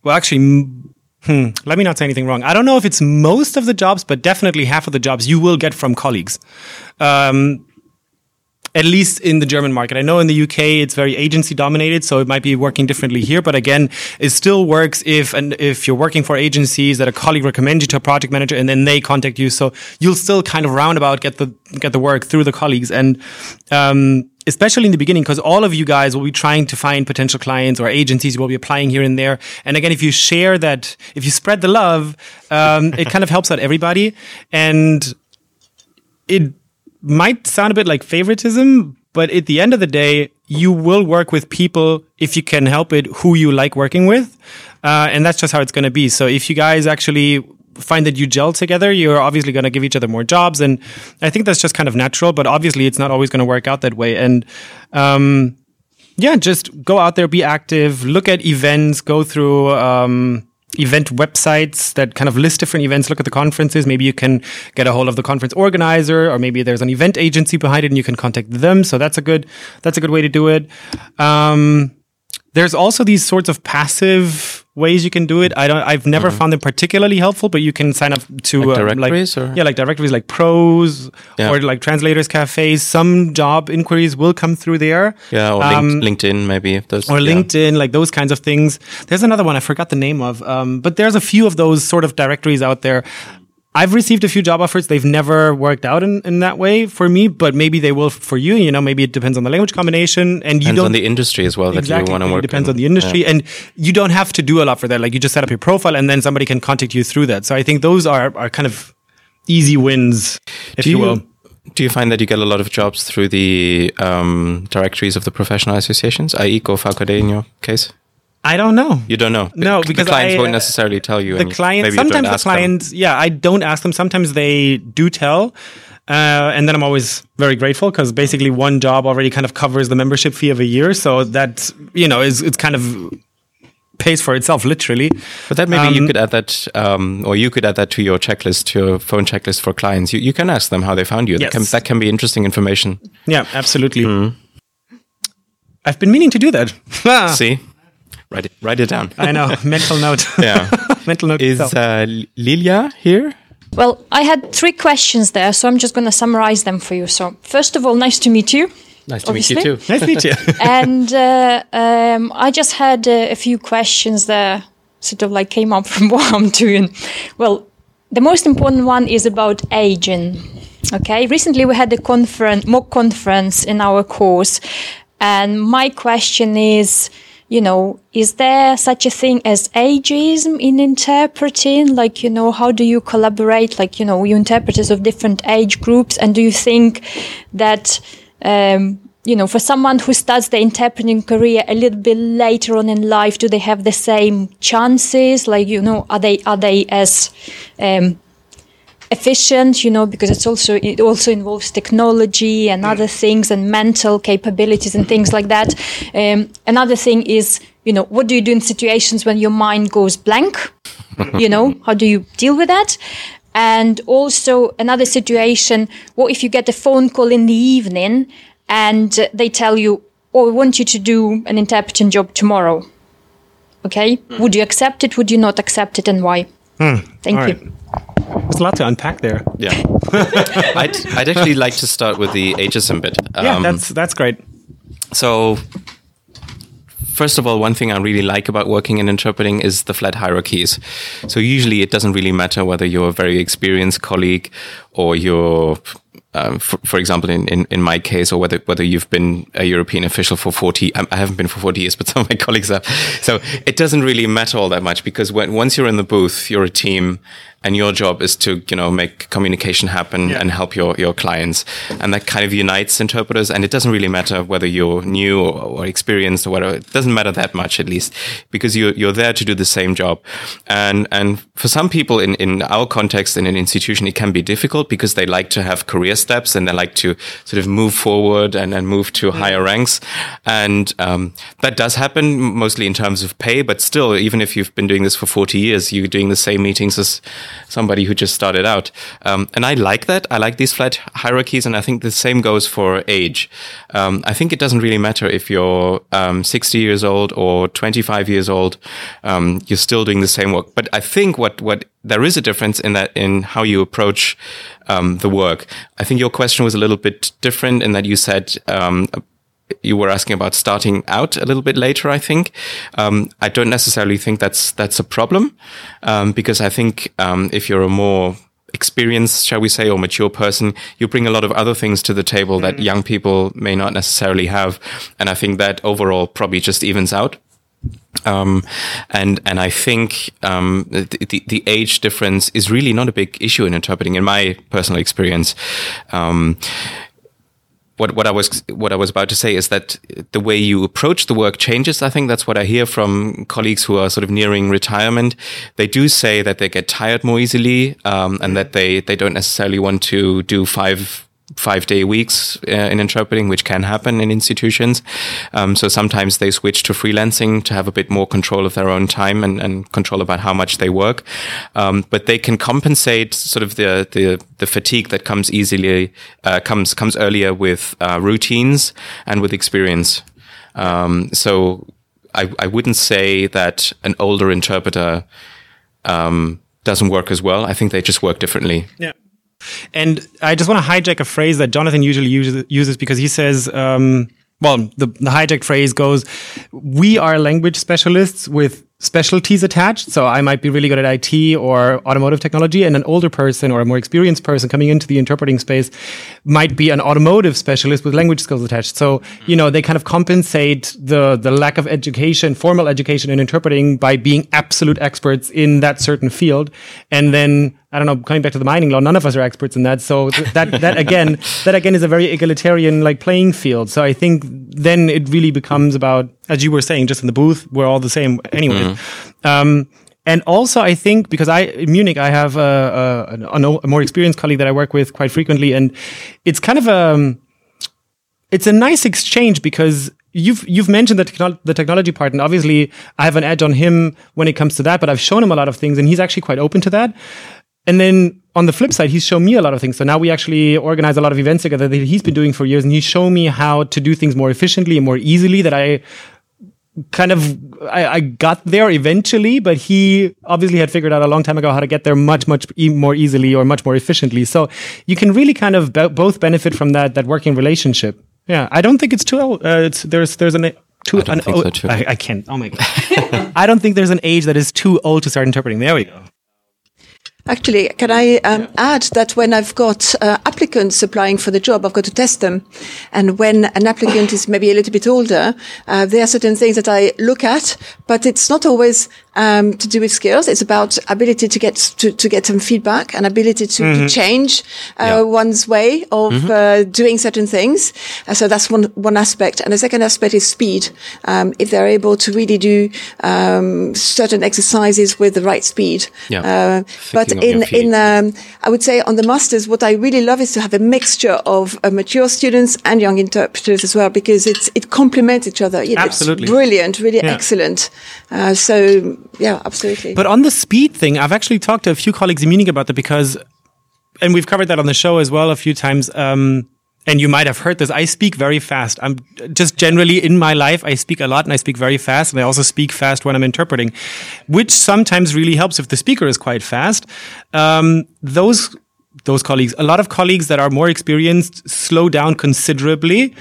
well, actually. Hmm, let me not say anything wrong. I don't know if it's most of the jobs, but definitely half of the jobs you will get from colleagues. Um, at least in the German market. I know in the UK it's very agency dominated, so it might be working differently here. But again, it still works if and if you're working for agencies that a colleague recommends you to a project manager and then they contact you. So you'll still kind of roundabout get the get the work through the colleagues and. Um, Especially in the beginning, because all of you guys will be trying to find potential clients or agencies you will be applying here and there. And again, if you share that, if you spread the love, um, it kind of helps out everybody. And it might sound a bit like favoritism, but at the end of the day, you will work with people if you can help it who you like working with. Uh, and that's just how it's going to be. So if you guys actually find that you gel together, you're obviously going to give each other more jobs. And I think that's just kind of natural, but obviously it's not always going to work out that way. And, um, yeah, just go out there, be active, look at events, go through um, event websites that kind of list different events, look at the conferences. Maybe you can get a hold of the conference organizer, or maybe there's an event agency behind it, and you can contact them. So that's a good that's a good way to do it. Um, there's also these sorts of passive ways you can do it. I don't. I've never found them particularly helpful, but you can sign up to Mm-hmm. Like uh, directories like, or- yeah, like directories like ProZ Yeah. or like translators cafes. Some job inquiries will come through there. Yeah, or Um, linked, LinkedIn maybe. If those, or yeah. LinkedIn, like those kinds of things. There's another one I forgot the name of, um, but there's a few of those sort of directories out there. I've received a few job offers. They've never worked out in, in that way for me, but maybe they will for you. You know, maybe it depends on the language combination, and you Depends don't. on the industry as well that exactly, you want to work. it depends in. on the industry, and you don't have to do a lot for that. Like you just set up your profile, and then somebody can contact you through that. So I think those are are kind of easy wins, if you, you, will. do you find that you get a lot of jobs through the um, directories of the professional associations, i.e. GoFAKD in your case? I don't know. You don't know. No, because the clients I, won't necessarily tell you. the and you- clients you don't sometimes the ask them. clients yeah i don't ask them sometimes they do tell uh, and then i'm always very grateful because basically one job already kind of covers the membership fee of a year so that you know is it's kind of pays for itself literally But that maybe you Um, could add that, um, or you could add that to your checklist, to your phone checklist for clients. You, you can ask them how they found you. That, can, Yes. that can be interesting information. yeah absolutely Hmm. i've been meaning to do that *laughs* See, write it, write it down. i know *laughs* mental note Yeah. *laughs* mental note Is uh, Lilia here? Well, I had three questions there, so I'm just going to summarize them for you. So, first of all, nice to meet you. Nice to meet you too. nice to meet you *laughs* and uh, um, I just had uh, a few questions that sort of like came up from what I'm doing. Well, the most important one is about aging. Okay, recently we had a conference, mock conference in our course, and my question is, you know, is there such a thing as ageism in interpreting? Like, you know, how do you collaborate? Like, you know, you interpreters of different age groups, and do you think that um, you know, for someone who starts their interpreting career a little bit later on in life, do they have the same chances? Like, you know, are they are they as um, efficient? You know, because it's also it also involves technology and other things and mental capabilities and things like that. Um, another thing is, you know, what do you do in situations when your mind goes blank? *laughs* you know, how do you deal with that? And also another situation, what if you get a phone call in the evening and they tell you, oh, we want you to do an interpreting job tomorrow. Okay. Would you accept it? Would you not accept it and why? Thank All you. right. There's a lot to unpack there Yeah. *laughs* I'd, I'd actually like to start with the ageism bit. yeah Um, that's that's great so first of all, one thing I really like about working in interpreting is the flat hierarchies. So usually it doesn't really matter whether you're a very experienced colleague or you're um, for, for, example, in, in, in, my case, or whether whether you've been a European official for 40, I haven't been for 40 years, *laughs* but some of my colleagues have. So it doesn't really matter all that much because when, once you're in the booth, you're a team and your job is to you know make communication happen yeah. and help your your clients. And that kind of unites interpreters. And it doesn't really matter whether you're new or, or, experienced or whatever. It doesn't matter that much at least because you're you're there to do the same job. And and for some people in in our context in an institution it can be difficult because they like to have career steps and they like to sort of move forward and and move to mm-hmm. higher ranks. And um, that does happen mostly in terms of pay but still even if you've been doing this for 40 years you're doing the same meetings as somebody who just started out. Um, and I like that. I like these flat hierarchies, and I think the same goes for age. Um, I think it doesn't really matter if you're um, 60 years old or 25 years old. Um, you're still doing the same work. But I think what what there is a difference in that in how you approach um, the work. I think your question was a little bit different in that you said um, you were asking about starting out a little bit later. I think um, I don't necessarily think that's that's a problem um, because I think um, if you're a more experienced, shall we say, or mature person, you bring a lot of other things to the table that mm. young people may not necessarily have, and I think that overall probably just evens out. Um, and and I think um, the, the, the age difference is really not a big issue in interpreting, in my personal experience. Um, what, what I was what I was about to say is that the way you approach the work changes. I think that's what I hear from colleagues who are sort of nearing retirement. They do say that they get tired more easily, um, and that they they don't necessarily want to do five five day weeks uh, in interpreting, which can happen in institutions. Um, so sometimes they switch to freelancing to have a bit more control of their own time and, and control about how much they work. Um, but they can compensate sort of the, the, the fatigue that comes easily, uh, comes, comes earlier with uh, routines and with experience. Um, so I, I wouldn't say that an older interpreter, um, doesn't work as well. I think they just work differently. Yeah. And I just want to hijack a phrase that Jonathan usually uses, because he says, um, well, the, the hijacked phrase goes, we are language specialists with specialties attached. So I might be really good at IT or automotive technology, and an older person or a more experienced person coming into the interpreting space might be an automotive specialist with language skills attached. So, you know, they kind of compensate the, the lack of education, formal education in interpreting by being absolute experts in that certain field. And then I don't know, coming back to the mining law, none of us are experts in that. So that, *laughs* that again, that again is a very egalitarian like playing field. So I think then it really becomes about, as you were saying, just in the booth, we're all the same anyway. Mm-hmm. Um, and also, I think because I in Munich, I have a, a, a, more experienced colleague that I work with quite frequently, and it's kind of a um, it's a nice exchange because you've you've mentioned the, the technology part, and obviously I have an edge on him when it comes to that. But I've shown him a lot of things, and he's actually quite open to that. And then on the flip side, he's shown me a lot of things. So now we actually organize a lot of events together that he's been doing for years, and he's shown me how to do things more efficiently and more easily that I kind of I, I, got there eventually, but he obviously had figured out a long time ago how to get there much much e- more easily or much more efficiently. So you can really kind of be- both benefit from that that working relationship. Yeah, I don't think it's too. Uh, it's there's there's an. Too, I, an, so too. I, I can't. Oh my god! *laughs* I don't think there's an age that is too old to start interpreting. There we go. Actually, can I um, yeah. add that when I've got uh, applicants applying for the job, I've got to test them. And when an applicant is maybe a little bit older, uh, there are certain things that I look at, but it's not always um, to do with skills. It's about ability to get to, to get some feedback and ability to, mm-hmm. to change uh, yeah. one's way of mm-hmm. uh, doing certain things. Uh, so that's one one aspect. And the second aspect is speed. Um, if they're able to really do um, certain exercises with the right speed. Yeah. Uh, but in in um, I would say on the masters, what I really love is to have a mixture of uh, mature students and young interpreters as well because it's it complements each other. You know, Absolutely, it's brilliant, really yeah. excellent. Uh, so yeah, absolutely. But on the speed thing, I've actually talked to a few colleagues in Munich about that because, and we've covered that on the show as well a few times. Um, and you might have heard this. I speak very fast. I'm just generally in my life, I speak a lot and I speak very fast. And I also speak fast when I'm interpreting, which sometimes really helps if the speaker is quite fast. Um, those, those colleagues, a lot of colleagues that are more experienced slow down considerably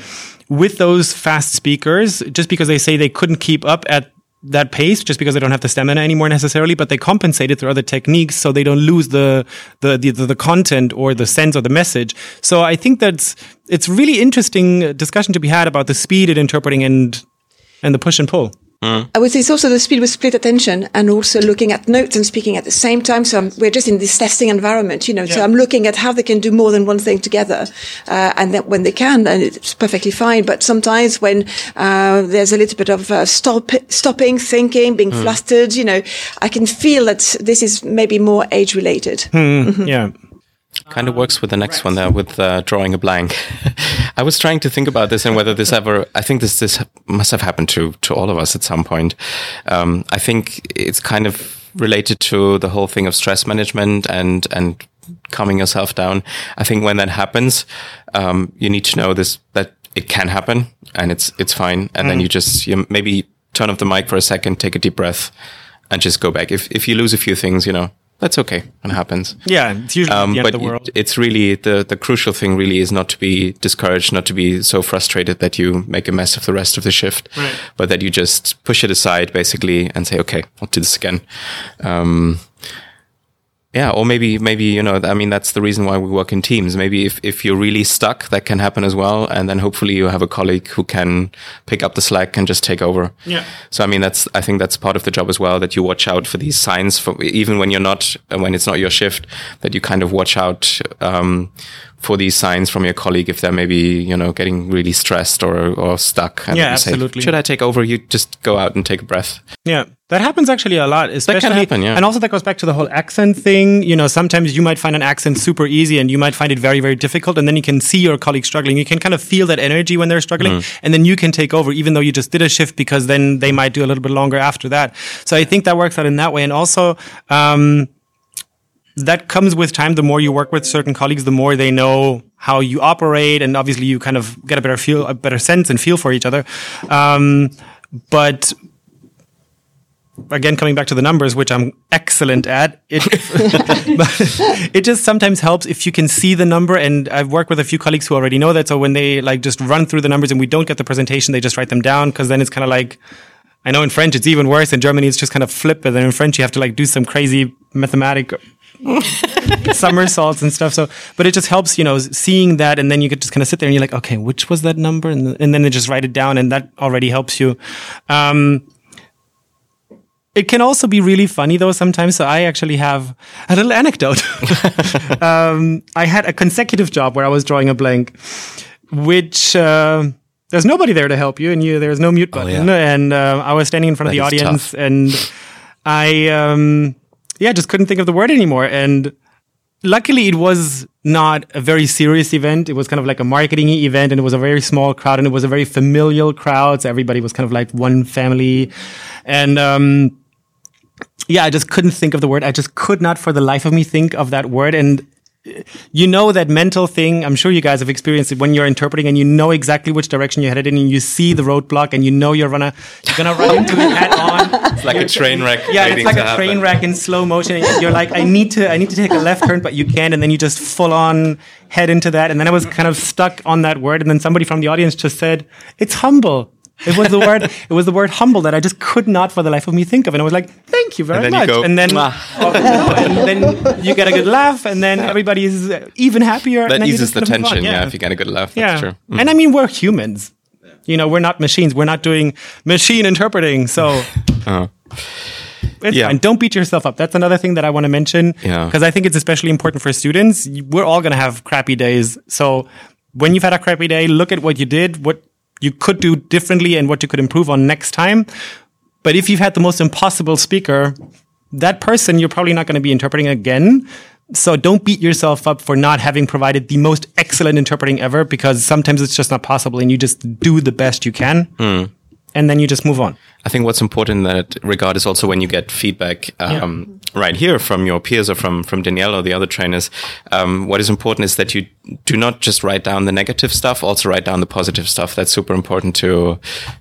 with those fast speakers, just because they say they couldn't keep up at that pace just because they don't have the stamina anymore necessarily, but they compensate it through other techniques so they don't lose the, the, the, the content or the sense or the message. So I think that's, it's really interesting discussion to be had about the speed in interpreting and, and the push and pull. Mm. I would say it's also the speed with split attention and also looking at notes and speaking at the same time. So I'm, we're just in this testing environment, you know. Yeah. So I'm looking at how they can do more than one thing together, uh, and then when they can, and it's perfectly fine. But sometimes when uh, there's a little bit of uh, stop, stopping, thinking, being mm. flustered, you know, I can feel that this is maybe more age related. Mm. Mm-hmm. Yeah kind of works with the next one there with uh, drawing a blank. *laughs* I was trying to think about this and whether this ever. I think this this must have happened to to all of us at some point. Um, I think it's kind of related to the whole thing of stress management and and calming yourself down. I think when that happens, um, you need to know this that it can happen and it's it's fine. And mm. then you just you maybe turn off the mic for a second, take a deep breath, and just go back. If if you lose a few things, you know, that's okay when it happens. Yeah, it's usually um, the but the world. it's really the the crucial thing. Really, is not to be discouraged, not to be so frustrated that you make a mess of the rest of the shift, right. but that you just push it aside basically and say, okay, I'll do this again. Um, yeah, or maybe maybe you know, I mean, that's the reason why we work in teams. Maybe if if you're really stuck, that can happen as well, and then hopefully you have a colleague who can pick up the slack and just take over. Yeah. So I mean, that's I think that's part of the job as well that you watch out for these signs for even when you're not when it's not your shift that you kind of watch out um, for these signs from your colleague if they're maybe you know getting really stressed or or stuck. And yeah, absolutely. Say, Should I take over? You just go out and take a breath. Yeah, that happens actually a lot. Especially, that can happen, yeah. And also that goes back to the whole accent thing. You know, sometimes you might find an accent super easy, and you might find it very very difficult, and then you can see your colleague struggling. You can kind of feel that energy when they're struggling, mm. and then you can take over, even though you just did a shift, because then they might do a little bit longer after that. So I think that works out in that way, and also. Um, that comes with time. The more you work with certain colleagues, the more they know how you operate, and obviously you kind of get a better feel, a better sense and feel for each other. Um, but again, coming back to the numbers, which I'm excellent at, it *laughs* it just sometimes helps if you can see the number. And I've worked with a few colleagues who already know that. So when they like just run through the numbers and we don't get the presentation, they just write them down because then it's kind of like. I know in French it's even worse. In Germany it's just kind of flip, but then in French you have to like do some crazy mathematic *laughs* somersaults and stuff. So, but it just helps, you know, seeing that, and then you could just kind of sit there and you're like, okay, which was that number, and, and then they just write it down, and that already helps you. Um, it can also be really funny though sometimes. So I actually have a little anecdote. *laughs* um, I had a consecutive job where I was drawing a blank, which. Uh, there's nobody there to help you, and you there's no mute oh, button. Oh, yeah. And uh, I was standing in front that of the audience, tough. and I um, yeah, just couldn't think of the word anymore. And luckily, it was not a very serious event. It was kind of like a marketing event, and it was a very small crowd, and it was a very familial crowd. So everybody was kind of like one family, and um, yeah, I just couldn't think of the word. I just could not, for the life of me, think of that word. And you know that mental thing. I'm sure you guys have experienced it when you're interpreting and you know exactly which direction you're headed in and you see the roadblock and you know you're gonna you're gonna run into it head on. It's like you're, a train wreck. Yeah, it's like a happen. train wreck in slow motion. And you're like, I need to I need to take a left turn, but you can't, and then you just full on head into that. And then I was kind of stuck on that word, and then somebody from the audience just said, It's humble. It was the word. It was the word humble that I just could not, for the life of me, think of. And I was like, "Thank you very and much." You go, and then, oh, and then you get a good laugh, and then everybody is even happier. That eases the tension. Yeah. yeah. if you get a good laugh. yeah, true. Mm. And I mean, we're humans. You know, we're not machines. We're not doing machine interpreting. So. *laughs* uh-huh. It's yeah. fine. Don't beat yourself up. That's another thing that I want to mention. Yeah. Because I think it's especially important for students. We're all going to have crappy days. So when you've had a crappy day, look at what you did, what you could do differently and what you could improve on next time. But if you've had the most impossible speaker, that person you're probably not going to be interpreting again. So don't beat yourself up for not having provided the most excellent interpreting ever because sometimes it's just not possible and you just do the best you can. Mm. And then you just move on. I think what's important in that regard is also when you get feedback um, yeah. right here from your peers or from from Danielle or the other trainers. Um, what is important is that you do not just write down the negative stuff, also write down the positive stuff. That's super important to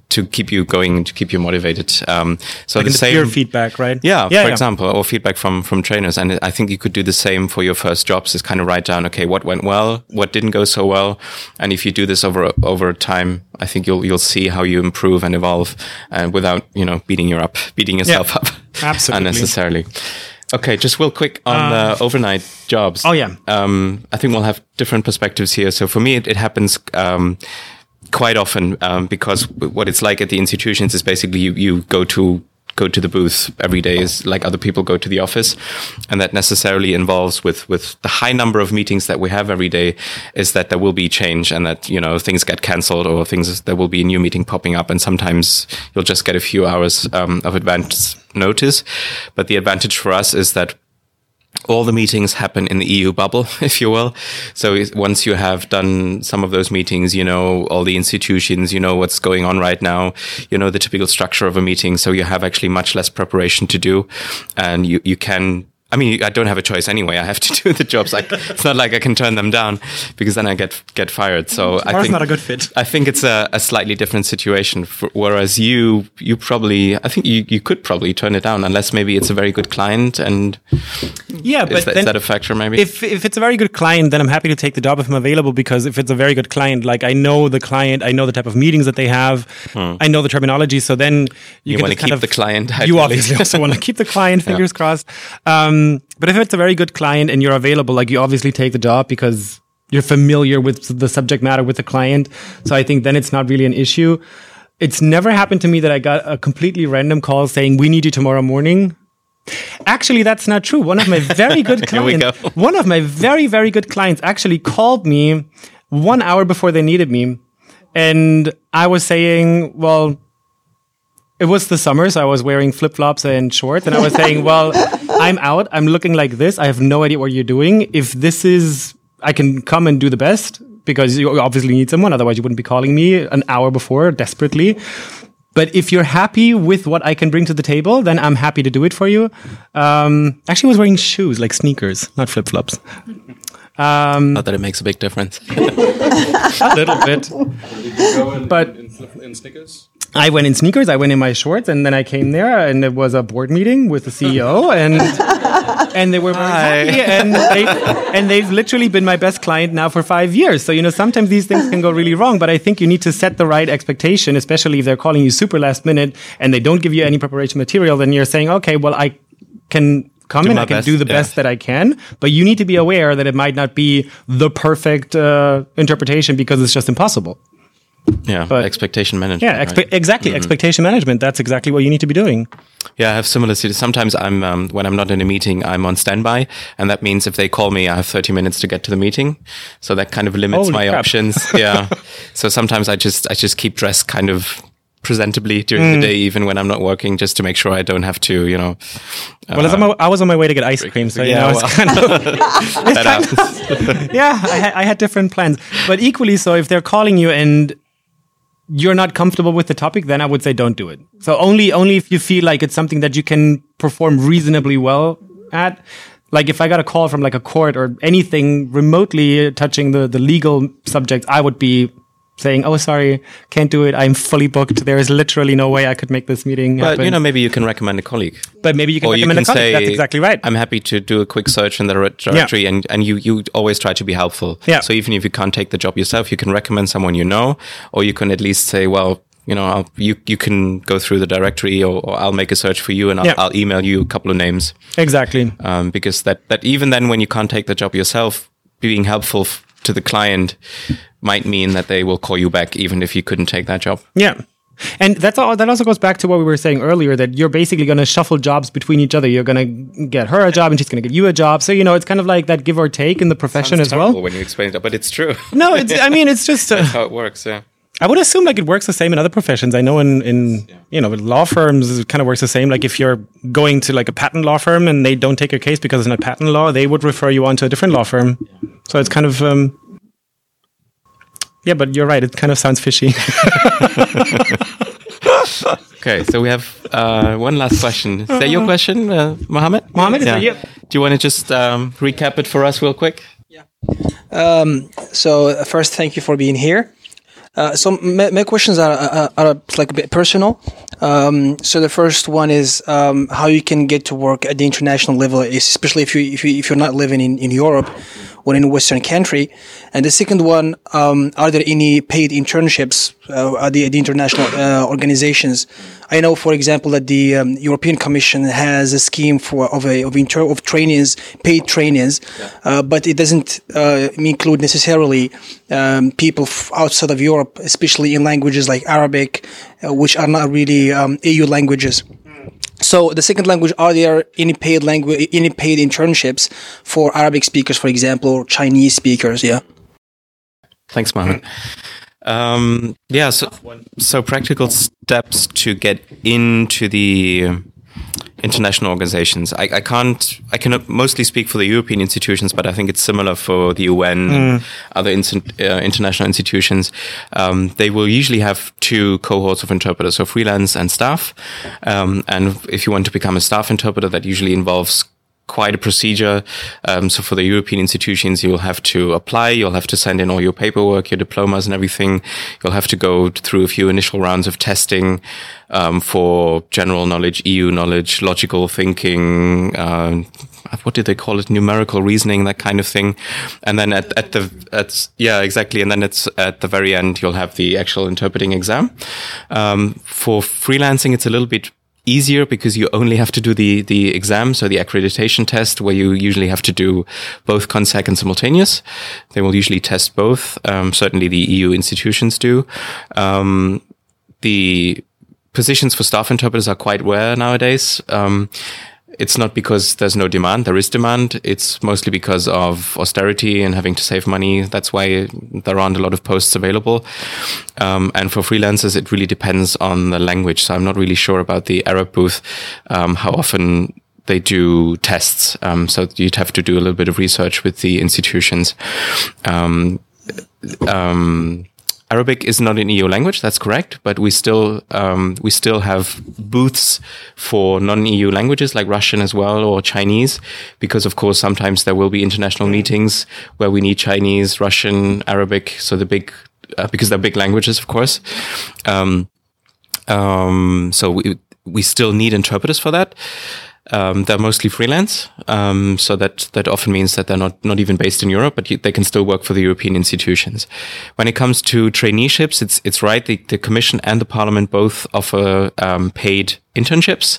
to keep you going, to keep you motivated. Um, so like the, the same peer feedback, right? Yeah, yeah for yeah. example, or feedback from from trainers. And I think you could do the same for your first jobs. Is kind of write down, okay, what went well, what didn't go so well, and if you do this over over time, I think you'll you'll see how you improve and evolve, and uh, without you know beating you up, beating yourself yeah, up, *laughs* absolutely unnecessarily. Okay, just real quick on uh, the overnight jobs. Oh yeah. Um, I think we'll have different perspectives here. So for me, it, it happens um, quite often um, because what it's like at the institutions is basically you, you go to go to the booth every day is like other people go to the office. And that necessarily involves with with the high number of meetings that we have every day is that there will be change and that you know things get cancelled or things there will be a new meeting popping up. And sometimes you'll just get a few hours um, of advance notice. But the advantage for us is that all the meetings happen in the EU bubble, *laughs* if you will. So once you have done some of those meetings, you know all the institutions, you know what's going on right now, you know the typical structure of a meeting. So you have actually much less preparation to do, and you you can I mean, I don't have a choice anyway. I have to *laughs* do the jobs. Like, it's not like I can turn them down because then I get get fired. So I think not a good fit. I think it's a, a slightly different situation. For, whereas you, you probably, I think you, you could probably turn it down unless maybe it's a very good client. And yeah, but is that, is that a factor? Maybe if if it's a very good client, then I'm happy to take the job if I'm available because if it's a very good client, like I know the client, I know the type of meetings that they have, hmm. I know the terminology. So then you, you want to keep of, the client. You obviously also want to keep the *laughs* client. Fingers yeah. crossed. Um, but if it's a very good client and you're available, like you obviously take the job because you're familiar with the subject matter with the client. So I think then it's not really an issue. It's never happened to me that I got a completely random call saying, we need you tomorrow morning. Actually, that's not true. One of my very good *laughs* clients, one of my very, very good clients actually called me one hour before they needed me. And I was saying, well, it was the summer, so I was wearing flip flops and shorts, and I was *laughs* saying, "Well, I'm out. I'm looking like this. I have no idea what you're doing. If this is, I can come and do the best because you obviously need someone. Otherwise, you wouldn't be calling me an hour before desperately." But if you're happy with what I can bring to the table, then I'm happy to do it for you. Um, actually, I was wearing shoes, like sneakers, not flip flops. Um, not that it makes a big difference. *laughs* a little bit. but in, in, in sneakers? I went in sneakers, I went in my shorts, and then I came there, and it was a board meeting with the CEO, and *laughs* *laughs* and they were very happy, and they and they've literally been my best client now for five years. So you know, sometimes these things can go really wrong, but I think you need to set the right expectation, especially if they're calling you super last minute and they don't give you any preparation material. Then you're saying, okay, well, I can come do in, I can best, do the yeah. best that I can, but you need to be aware that it might not be the perfect uh, interpretation because it's just impossible. Yeah, but expectation management. Yeah, expe- right? exactly. Mm-hmm. Expectation management. That's exactly what you need to be doing. Yeah, I have similar cities. Sometimes I'm um, when I'm not in a meeting, I'm on standby, and that means if they call me, I have 30 minutes to get to the meeting. So that kind of limits Holy my crap. options. *laughs* yeah. so sometimes I just I just keep dressed kind of presentably during mm. the day, even when I'm not working, just to make sure I don't have to, you know. Well, uh, I was on my way to get ice cream, so yeah, you know, well, it's kind of, *laughs* that kind of *laughs* yeah. I I had different plans, but equally so, if they're calling you and you're not comfortable with the topic, then I would say don't do it. So only only if you feel like it's something that you can perform reasonably well at. Like if I got a call from like a court or anything remotely touching the the legal subject, I would be saying, "Oh, sorry, can't do it. I'm fully booked. There is literally no way I could make this meeting." But happen. you know, maybe you can recommend a colleague. But maybe you can or recommend you can a colleague. Say, That's exactly right. I'm happy to do a quick search in the directory, yeah. and and you you always try to be helpful. Yeah. So even if you can't take the job yourself, you can recommend someone you know, or you can at least say, well. You know, I'll, you you can go through the directory, or, or I'll make a search for you, and I'll, yeah. I'll email you a couple of names. Exactly. Um, because that that even then, when you can't take the job yourself, being helpful to the client might mean that they will call you back even if you couldn't take that job. Yeah. And that's all, that also goes back to what we were saying earlier that you're basically going to shuffle jobs between each other. You're going to get her a job and she's going to get you a job. So, you know, it's kind of like that give or take in the profession Sounds as well. when you explain it, but it's true. No, it's, I mean, it's just *laughs* uh, how it works. Yeah. I would assume like it works the same in other professions. I know in, in yeah. you know law firms it kind of works the same. Like if you're going to like a patent law firm and they don't take your case because it's not patent law, they would refer you on to a different law firm. Yeah. So it's kind of um, yeah, but you're right. It kind of sounds fishy. *laughs* okay, so we have uh, one last question. Is that your question, uh, Mohammed? Mohammed, is that you? Do you want to just um, recap it for us real quick? Yeah. Um, so uh, first, thank you for being here. Uh, so my, my questions are, are, are like a bit personal. Um, so the first one is um, how you can get to work at the international level, especially if you if you if you're not living in, in Europe or in a Western country. And the second one, um, are there any paid internships uh, at, the, the international uh, organizations? I know, for example, that the um, European Commission has a scheme for of a of, inter- of trainings, paid trainings, yeah. uh, but it doesn't uh, include necessarily um, people f- outside of Europe, especially in languages like Arabic, uh, which are not really um, EU languages. So the second language, are there any paid language, any paid internships for Arabic speakers, for example, or Chinese speakers? Yeah. Thanks, Mohammed. Um, yeah, so, so practical steps to get into the international organizations. I, I, can't, I can mostly speak for the European institutions, but I think it's similar for the UN mm. and other uh, international institutions. Um, they will usually have two cohorts of interpreters, so freelance and staff. Um, and if you want to become a staff interpreter, that usually involves quite a procedure. Um, so for the European institutions, you'll have to apply, you'll have to send in all your paperwork, your diplomas and everything. You'll have to go through a few initial rounds of testing um, for general knowledge, EU knowledge, logical thinking, uh, what did they call it? Numerical reasoning, that kind of thing. And then at, at the, at, yeah, exactly. And then it's at the very end, you'll have the actual interpreting exam. Um, for freelancing, it's a little bit easier because you only have to do the, the exam, so the accreditation test, where you usually have to do both consec and simultaneous. They will usually test both. Um, certainly the EU institutions do. Um, the positions for staff interpreters are quite rare nowadays. Um, it's not because there's no demand. There is demand. It's mostly because of austerity and having to save money. That's why there aren't a lot of posts available. Um, and for freelancers, it really depends on the language. So I'm not really sure about the Arab booth, um, how often they do tests. Um, so you'd have to do a little bit of research with the institutions. Arabic is not an EU language. That's correct, but we still um, we still have booths for non-EU languages like Russian as well or Chinese, because of course sometimes there will be international meetings where we need Chinese, Russian, Arabic. So the big uh, because they're big languages, of course. Um, um, so we we still need interpreters for that. Um, they're mostly freelance, um, so that that often means that they're not not even based in Europe, but they can still work for the European institutions. When it comes to traineeships, it's it's right. The, the Commission and the Parliament both offer um, paid internships.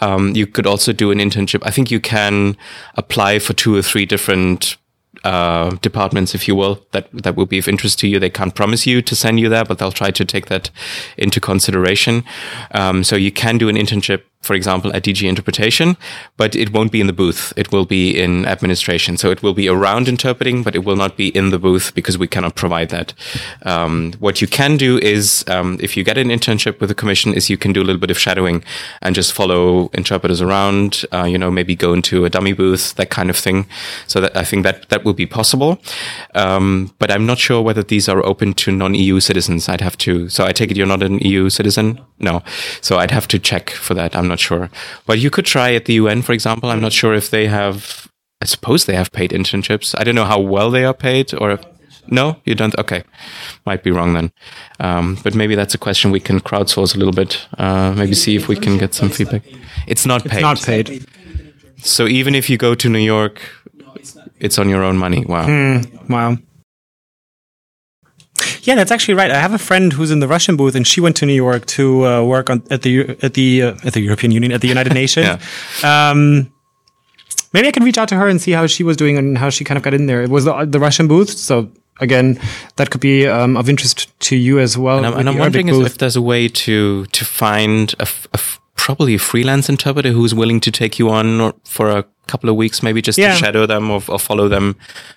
Um, you could also do an internship. I think you can apply for two or three different uh, departments, if you will, that that will be of interest to you. They can't promise you to send you there, but they'll try to take that into consideration. Um, so you can do an internship for example, at DG interpretation, but it won't be in the booth. It will be in administration. So it will be around interpreting, but it will not be in the booth because we cannot provide that. Um, what you can do is, um, if you get an internship with the commission, is you can do a little bit of shadowing and just follow interpreters around. Uh, you know, maybe go into a dummy booth, that kind of thing. So that I think that that will be possible. Um, but I'm not sure whether these are open to non-EU citizens. I'd have to. So I take it you're not an EU citizen. No. So I'd have to check for that. I'm not sure. But you could try at the UN, for example. I'm not sure if they have, I suppose they have paid internships. I don't know how well they are paid or if, no, you don't. Okay. Might be wrong then. Um, but maybe that's a question we can crowdsource a little bit. Uh, maybe see if we can get some feedback. It's not paid. It's not paid. So even if you go to New York, it's on your own money. Wow. Mm, wow. Yeah, that's actually right. I have a friend who's in the Russian booth, and she went to New York to uh, work on at the at the uh, at the European Union at the United *laughs* Nations. yeah. um, maybe I can reach out to her and see how she was doing and how she kind of got in there. It was the, the Russian booth, so again, that could be um, of interest to you as well. And I'm, and I'm wondering if there's a way to to find a, a probably a freelance interpreter who's willing to take you on for a couple of weeks, maybe just yeah. to shadow them or, or, follow them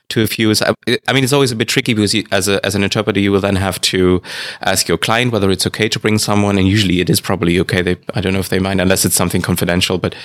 to a few. I, I mean, it's always a bit tricky because you, as a, as an interpreter, you will then have to ask your client whether it's okay to bring someone, and usually it is probably okay. They, I don't know if they mind unless it's something confidential, but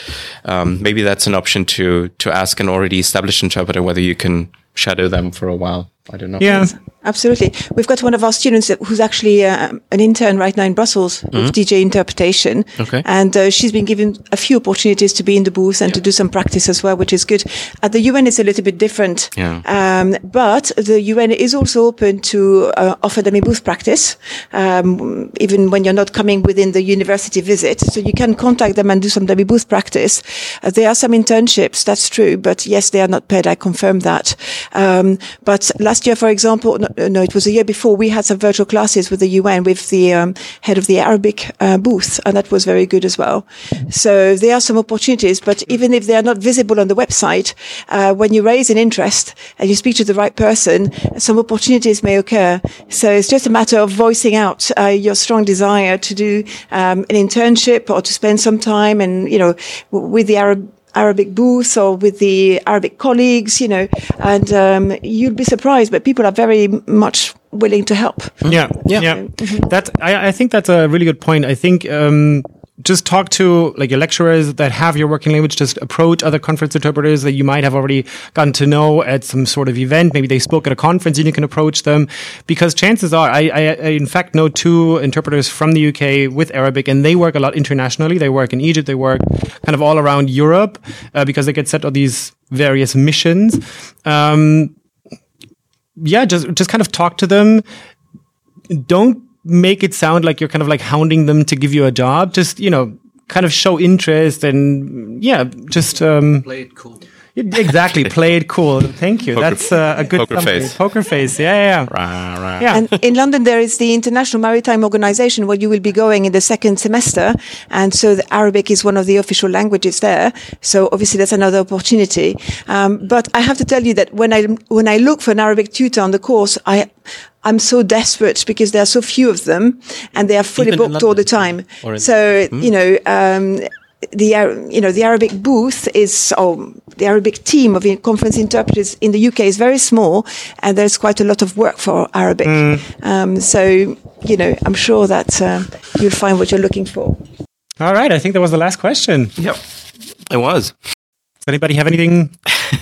um, maybe that's an option to to ask an already established interpreter whether you can shadow them for a while. I don't know. Yeah. Absolutely. We've got one of our students who's actually uh, an intern right now in Brussels with DG interpretation. Okay. And uh, she's been given a few opportunities to be in the booth and to do some practice as well, which is good. At the UN, it's a little bit different. Yeah. Um, but the UN is also open to uh, offer dummy booth practice, um, even when you're not coming within the university visit. So you can contact them and do some dummy booth practice. Uh, there are some internships, that's true, but yes, they are not paid. I confirm that. Um, but last year, for example, no, no, it was a year before, we had some virtual classes with the UN with the um, head of the Arabic uh, booth, and that was very good as well. So there are some opportunities, but even if they are not visible on the website, uh, when you raise an interest and you speak to the right person, some opportunities may occur. So it's just a matter of voicing out uh, your strong desire to do um, an internship or to spend some time and, you know, with the Arab Arabic booth or with the Arabic colleagues, you know, and um, you'd be surprised, but people are very much willing to help. Yeah, yeah, That's I, I think that's a really good point. I think um, just talk to like your lecturers that have your working language. Just approach other conference interpreters that you might have already gotten to know at some sort of event. Maybe they spoke at a conference and you can approach them because chances are, I, I, I in fact know two interpreters from the UK with Arabic and they work a lot internationally. They work in Egypt. They work kind of all around Europe uh, because they get set on these various missions. Um, yeah, just just kind of talk to them. Don't make it sound like you're kind of like hounding them to give you a job. Just you know, kind of show interest and yeah, just um, Play it cool. exactly *laughs* play it cool. Thank you. Poker- That's uh, a good poker summary. face. Poker face. Yeah, yeah, yeah. Rah, rah. Yeah. And in London, there is the International Maritime Organization where you will be going in the second semester. And so the Arabic is one of the official languages there. So obviously that's another opportunity. Um, but I have to tell you that when I, when I look for an Arabic tutor on the course, I, I'm so desperate because there are so few of them and they are fully Even booked all the time. Or in- So, you know, um, the you know the Arabic booth is oh the Arabic team of conference interpreters in the UK is very small and there's quite a lot of work for Arabic. Um, so you know I'm sure that uh, you'll find what you're looking for. All right. I think that was the last question. Yep. It was. Does anybody have anything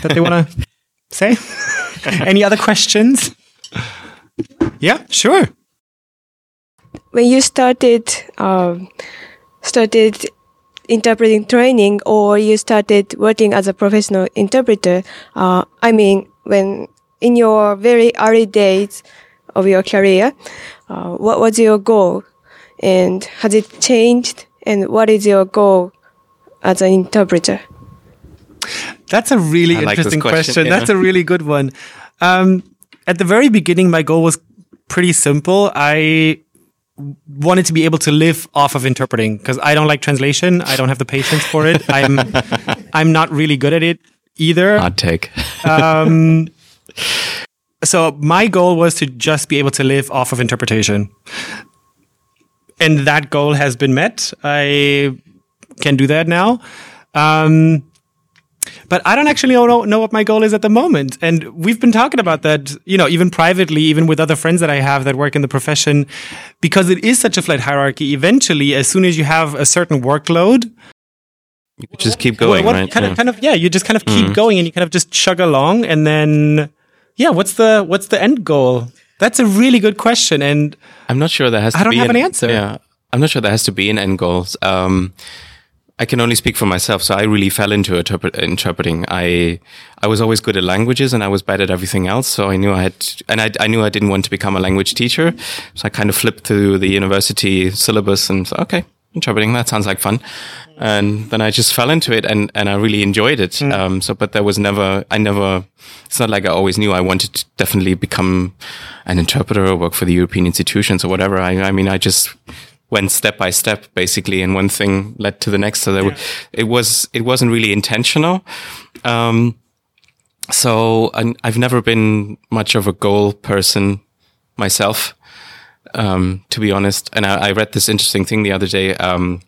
that they want to *laughs* say? *laughs* Any other questions? Yeah, sure. when you started um, started interpreting training or you started working as a professional interpreter uh, i mean when in your very early days of your career uh, what was your goal and has it changed and what is your goal as an interpreter That's a really I like interesting question, question. yeah. That's a really good one. Um, at the very beginning, my goal was pretty simple. I wanted to be able to live off of interpreting because I don't like translation. I don't have the patience for it. *laughs* I'm I'm not really good at it either. Hot take. Um, *laughs* so my goal was to just be able to live off of interpretation, and that goal has been met. I can do that now. Um, but I don't actually know, know what my goal is at the moment. And we've been talking about that, you know, even privately, even with other friends that I have that work in the profession, because it is such a flat hierarchy. Eventually, as soon as you have a certain workload, You just keep going, what right? kind Yeah. of, kind of, yeah, you just kind of keep Mhm. going and you kind of just chug along. And then, yeah, what's the, what's the end goal? That's a really good question. And I'm not sure there has to I don't be have an answer. Yeah. I'm not sure there has to be an end goal. Um, I can only speak for myself. So I really fell into interpret- interpreting. I, I was always good at languages and I was bad at everything else. So I knew I had, and I, I knew I didn't want to become a language teacher. So I kind of flipped through the university syllabus and said, okay, interpreting, that sounds like fun. And then I just fell into it and, and I really enjoyed it. Um, so, but there was never, I never, it's not like I always knew I wanted to definitely become an interpreter or work for the European institutions or whatever. I, I mean, I just went step by step basically and one thing led to the next. So there, w- it was, it wasn't really intentional. Um, so i I've never been much of a goal person myself, um, to be honest. And I, I read this interesting thing the other day, um,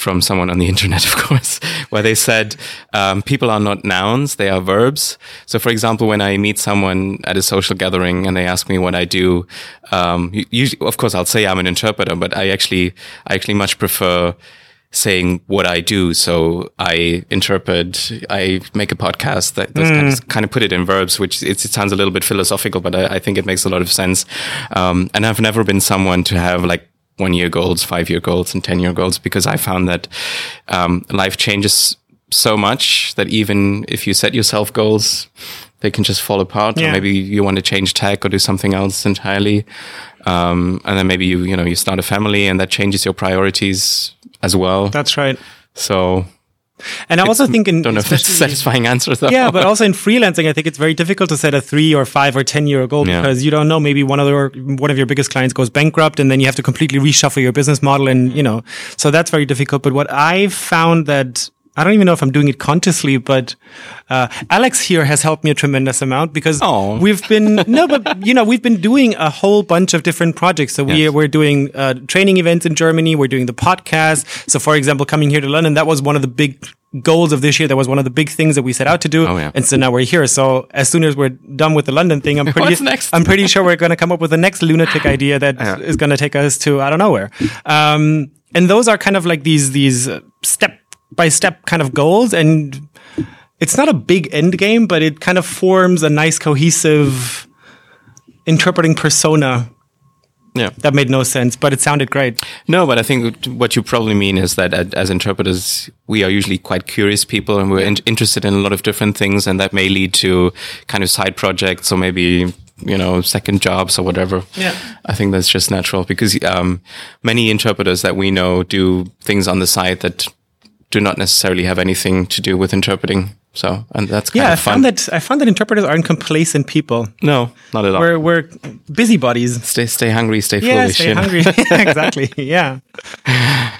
from someone on the internet, *laughs* of course, where they said um, people are not nouns; they are verbs. So, for example, when I meet someone at a social gathering and they ask me what I do, um, usually, of course, I'll say I'm an interpreter, but I actually, I actually much prefer saying what I do. So I interpret, I make a podcast that, that kind, of, kind of put it in verbs, which it, it sounds a little bit philosophical, but I, I, think it makes a lot of sense. Um, and I've never been someone to have like one year goals, five year goals, and 10 year goals because I found that um, life changes so much that even if you set yourself goals, they can just fall apart. Yeah. Or maybe you want to change tech or do something else entirely. Um, and then maybe you, you know, you start a family and that changes your priorities as well. That's right. So and I also think in don't know if that's a satisfying answer though. Yeah, but *laughs* also in freelancing, I think it's very difficult to set a three or five or ten year goal yeah. because you don't know. Maybe one of your one of your biggest clients goes bankrupt, and then you have to completely reshuffle your business model, and you know, so that's very difficult. But what I've found that I don't even know if I'm doing it consciously, but uh, Alex here has helped me a tremendous amount because oh. we've been *laughs* no, but you know we've been doing a whole bunch of different projects. So yes. we we're doing uh, training events in Germany. We're doing the podcast. So for example, coming here to London, that was one of the big goals of this year. That was one of the big things that we set out to do. Oh, yeah. And so now we're here. So as soon as we're done with the London thing, I'm *laughs* pretty? I'm pretty sure we're going to come up with the next lunatic idea that *laughs* yeah. is going to take us to I don't know where. Um, and those are kind of like these these step by step kind of goals and it's not a big end game but it kind of forms a nice cohesive interpreting persona yeah. that made no sense but it sounded great. No but i think what you probably mean is that as interpreters we are usually quite curious people and we're in interested in a lot of different things and that may lead to kind of side projects or maybe you know second jobs or whatever. Yeah. I think that's just natural because um, many interpreters that we know do things on the side that do not necessarily have anything to do with interpreting. So, and that's yeah. I found that I found that interpreters aren't complacent people. No, not at all. We're we're busybodies. Stay stay hungry, stay yeah, foolish. Stay hungry. *laughs* exactly. *laughs* Yeah.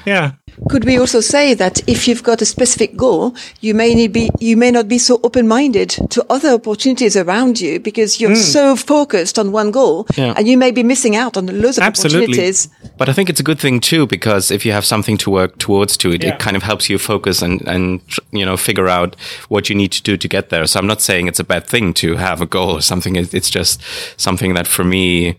Yeah. Could we also say that if you've got a specific goal, you may need be you may not be so open-minded to other opportunities around you because you're mm. so focused on one goal, yeah. and you may be missing out on loads of Absolutely. opportunities. But I think it's a good thing too because if you have something to work towards to it, yeah. it kind of helps you focus and and you know figure out what you need to do to get there. So I'm not saying it's a bad thing to have a goal or something. It's just something that for me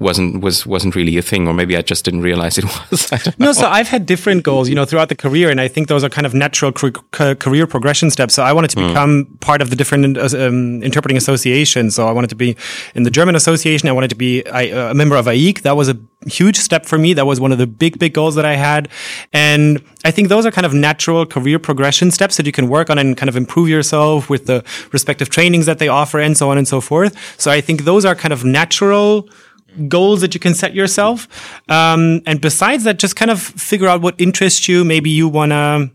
wasn't was wasn't really a thing or maybe I just didn't realize it *laughs* was. no, so I've had different goals, you know, throughout the career and I think those are kind of natural career progression steps. So I wanted to mm. become part of the different uh, um, interpreting associations. So I wanted to be in the German association, I wanted to be a member of AIIC. That was a huge step for me. That was one of the big big goals that I had. And I think those are kind of natural career progression steps that you can work on and kind of improve yourself with the respective trainings that they offer and so on and so forth. So I think those are kind of natural goals that you can set yourself. Um, and besides that, just kind of figure out what interests you. Maybe you want to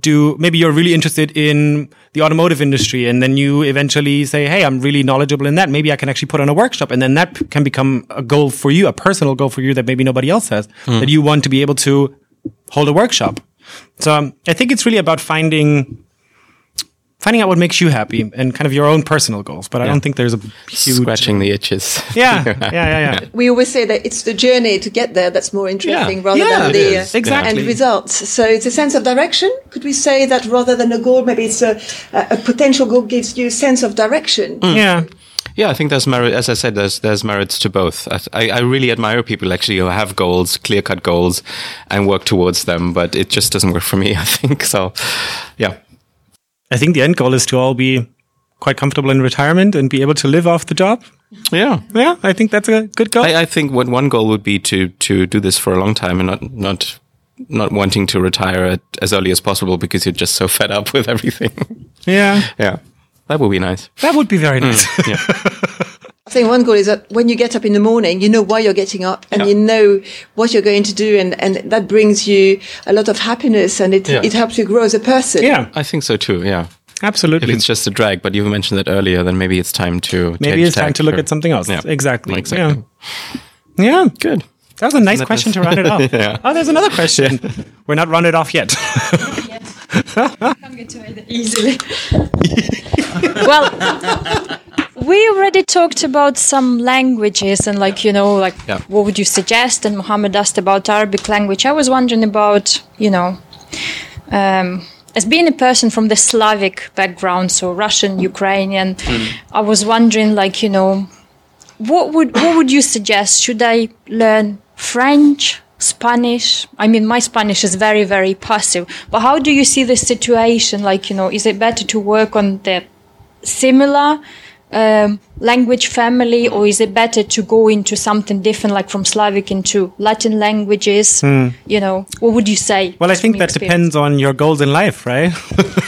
do, maybe you're really interested in the automotive industry and then you eventually say, Hey, I'm really knowledgeable in that. Maybe I can actually put on a workshop. And then that can become a goal for you, a personal goal for you that maybe nobody else has, mm. that you want to be able to hold a workshop. So um, I think it's really about finding finding out what makes you happy and kind of your own personal goals. But I don't think there's a huge scratching the itches. *laughs* Yeah, yeah, yeah, yeah. We always say that it's the journey to get there that's more interesting yeah. rather yeah, than the uh, exactly. end results. So it's a sense of direction. Could we say that rather than a goal, maybe it's a, a potential goal gives you a sense of direction? Mm. Yeah. Yeah, I think there's merit. As I said, there's there's merits to both. I, I really admire people actually who have goals, clear cut goals, and work towards them. But it just doesn't work for me. *laughs* I think so. Yeah. I think the end goal is to all be quite comfortable in retirement and be able to live off the job. Yeah, yeah, I think that's a good goal. I, I think what one goal would be to to do this for a long time and not not not wanting to retire at, as early as possible because you're just so fed up with everything. Yeah, *laughs* yeah, that would be nice. That would be very nice. Mm, yeah. *laughs* I think one goal is that when you get up in the morning, you know why you're getting up and yeah. you know what you're going to do. And, and that brings you a lot of happiness and it, yeah. it helps you grow as a person. Yeah. I think so too. Yeah. Absolutely. If it's just a drag, but you mentioned that earlier, then maybe it's time to maybe it's time to look at something else. Yeah. Exactly. Exactly. Yeah. yeah. Good. That was a nice question to round it off. *laughs* yeah. Oh, there's another question. *laughs* We're not rounded off yet. *laughs* Can't get to it easily. well, we already talked about some languages and like you know like yeah. what would you suggest and Mohammed asked about Arabic language I was wondering about you know um, as being a person from the Slavic background so Russian Ukrainian mm. I was wondering like you know what would what would you suggest should I learn French Spanish. I mean, my Spanish is very, very passive. But how do you see the situation? Like, you know, is it better to work on the similar um, language family, or is it better to go into something different, like from Slavic into Latin languages? You know, what would you say? Hmm. Well, I think your that depends on your goals in life, right?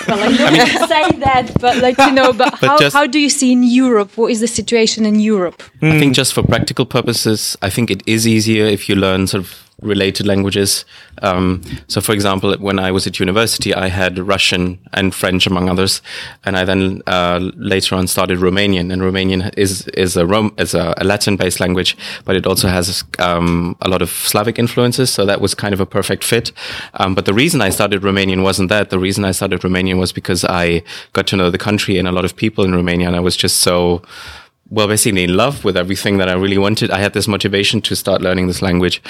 Well, I *laughs* know you say that, but like you know, but, *laughs* But how, just- how do you see in Europe? What is the situation in Europe? I think just for practical purposes, I think it is easier if you learn sort of related languages. Um, so, for example, when I was at university, I had Russian and French, among others, and I then uh, later on started Romanian. And Romanian is is a Rom- is a, a Latin-based language, but it also has um, a lot of Slavic influences. So that was kind of a perfect fit. Um, but the reason I started Romanian wasn't that. The reason I started Romanian was because I got to know the country and a lot of people in Romania, and I was just so well, basically in love with everything that I really wanted. I had this motivation to start learning this language,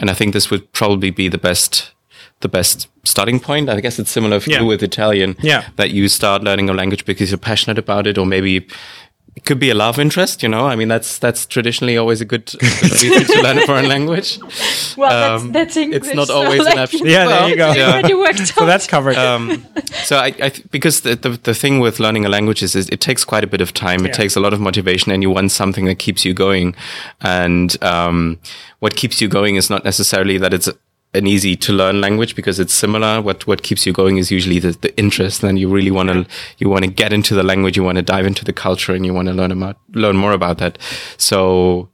and I think this would probably be the best, the best starting point. I guess it's similar if you Yeah. do with Italian. Yeah. that you start learning a language because you're passionate about it, or maybe. It could be a love interest, you know. I mean, that's that's traditionally always a good, good reason to learn a *laughs* foreign language. Well, Um, that's, that's English. it's not so, always like, an option. *laughs* Yeah, there you go. it already worked so out. that's covered. um, so I, I th- because the, the the thing with learning a language is, is it takes quite a bit of time. It takes a lot of motivation, and you want something that keeps you going. And um, what keeps you going is not necessarily that it's an easy to learn language because it's similar. What what keeps you going is usually the, the interest, and you really want to you want to get into the language, you want to dive into the culture, and you want to learn about learn more about that. So.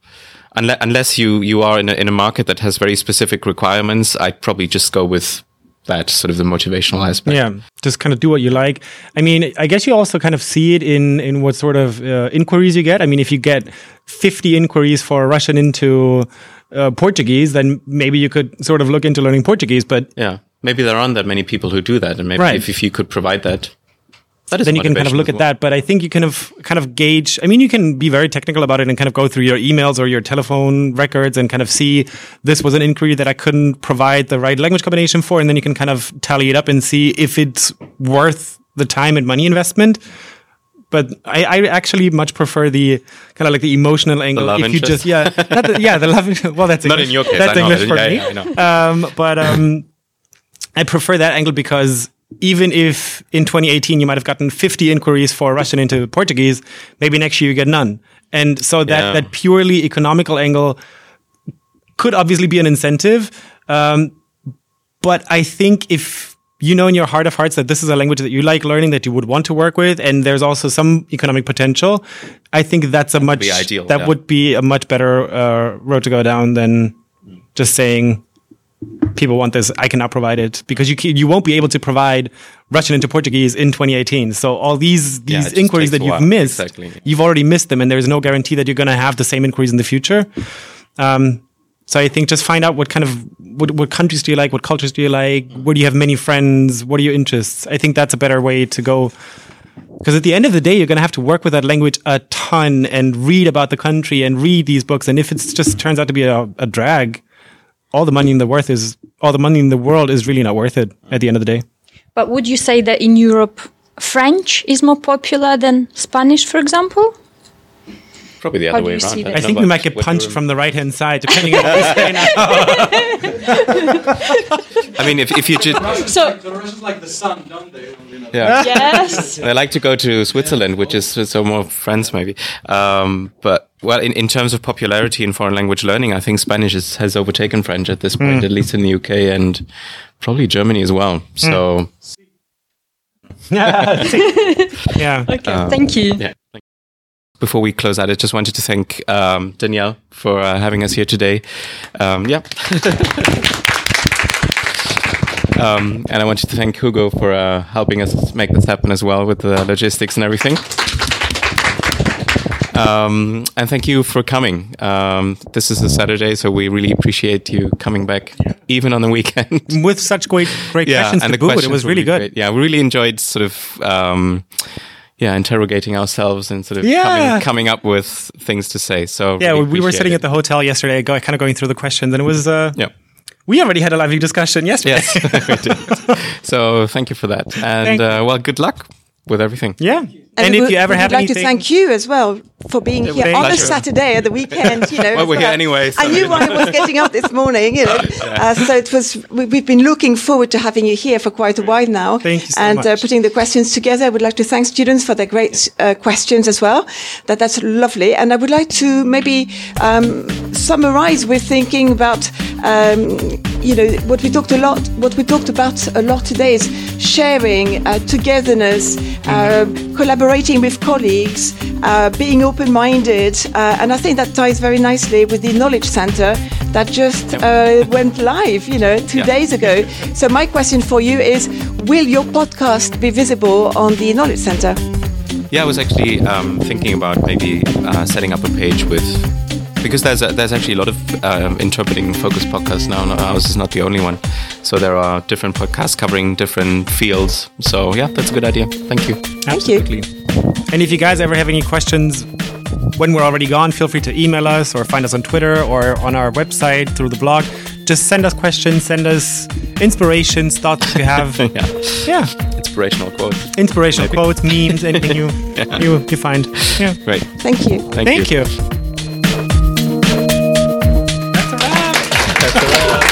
Unless, unless you, you are in a, in a market that has very specific requirements, I'd probably just go with that sort of the motivational aspect. Yeah, just kind of do what you like. I mean, I guess you also kind of see it in in what sort of uh, inquiries you get. I mean, if you get 50 inquiries for Russian into uh, Portuguese, then maybe you could sort of look into learning Portuguese. But Yeah. Maybe there aren't that many people who do that, and maybe Right. if, if you could provide that, that is then you can kind of look as at that. But I think you kind of kind of gauge. I mean, you can be very technical about it and kind of go through your emails or your telephone records and kind of see this was an inquiry that I couldn't provide the right language combination for, and then you can kind of tally it up and see if it's worth the time and money investment. But I, I actually much prefer the kind of like the emotional angle. love if you just yeah, not the, yeah, the love. Well, that's Not English. in your case, That's. English for Yeah, me. yeah. Um, but um, I prefer that angle because even if in 2018 you might have gotten 50 inquiries for Russian into Portuguese, maybe next year you get none. And so that, Yeah. that purely economical angle could obviously be an incentive. Um, but I think if you know in your heart of hearts that this is a language that you like learning, that you would want to work with, and there's also some economic potential, I think that's a much be ideal, that yeah. would be a much better uh, road to go down than just saying people want this. I cannot provide it because you you won't be able to provide Russian into Portuguese in 2018. So all these these just inquiries that you've missed, Exactly. you've already missed them, and there's no guarantee that you're going to have the same inquiries in the future. Um, so I think just find out what kind of what, what countries do you like, what cultures do you like, where do you have many friends, what are your interests. I think that's a better way to go. Because at the end of the day, you're going to have to work with that language a ton and read about the country and read these books. And if it just turns out to be a, a drag, all the money in the worth is all the money in the world is really not worth it at the end of the day. But would you say that in Europe, French is more popular than Spanish, for example? Probably the How other way around. see I think we might get punched you're- from the right hand *laughs* side, depending on what we say now. I mean, if, if you just So The Russians like the sun, don't they? yeah. yes, *laughs* I like to go to Switzerland, which is so more friends maybe. Um, but well, in, in terms of popularity in foreign language learning, I think Spanish is, has overtaken French at this point, at least in the UK and probably Germany as well. So *laughs* yeah. okay, thank you. yeah. Before we close out, I just wanted to thank um, Danielle for uh, having us here today. Um, yeah. *laughs* um, and I wanted to thank Hugo for uh, helping us make this happen as well with the logistics and everything. Um, and thank you for coming. Um, this is a Saturday, so we really appreciate you coming back, even on the *laughs* weekend. With such great, great questions And to boot, it was were really good. great. Yeah, we really enjoyed sort of, um, yeah, interrogating ourselves and sort of Yeah. coming, coming up with things to say. So Yeah, really we were sitting it. at the hotel yesterday, go, kind of going through the questions, and it was. Uh, yeah. We already had a lively discussion yesterday. Yes, *laughs* we did. So thank you for that, and uh, well, good luck with everything. yeah. And, we if would- you ever we have would like anything, to thank you as well for being here on be a. Saturday at the weekend. You know, *laughs* Well, we're as here anyway, so, I knew why I was getting up this morning. You know, *laughs* uh, so it was. We, we've been looking forward to having you here for quite a while now. Thank you so and Uh, putting the questions together. I would like to thank students for their great uh, questions as well. That that's lovely. And I would like to maybe um, summarize with thinking about. Um, you know what we talked a lot. What we talked about a lot today is sharing, uh, togetherness, uh, collaborating with colleagues, uh, being open-minded, uh, and I think that ties very nicely with the Knowledge Center that just uh, went live. You know, two days ago. So my question for you is: Will your podcast be visible on the Knowledge Center? Yeah, I was actually um, thinking about maybe uh, setting up a page with because there's a, there's actually a lot of um, interpreting focused podcasts now. No, Ours is not the only one, so there are different podcasts covering different fields. So yeah, that's a good idea. Thank you. Absolutely. And if you guys ever have any questions when we're already gone, feel free to email us or find us on Twitter or on our website through the blog. Just send us questions, send us inspirations, thoughts that you have. *laughs* yeah, yeah, inspirational quotes. inspirational Maybe. quotes, memes, anything you, *laughs* Yeah. you you find. Yeah. Great. Thank you. Thank, Thank you. you. Yeah.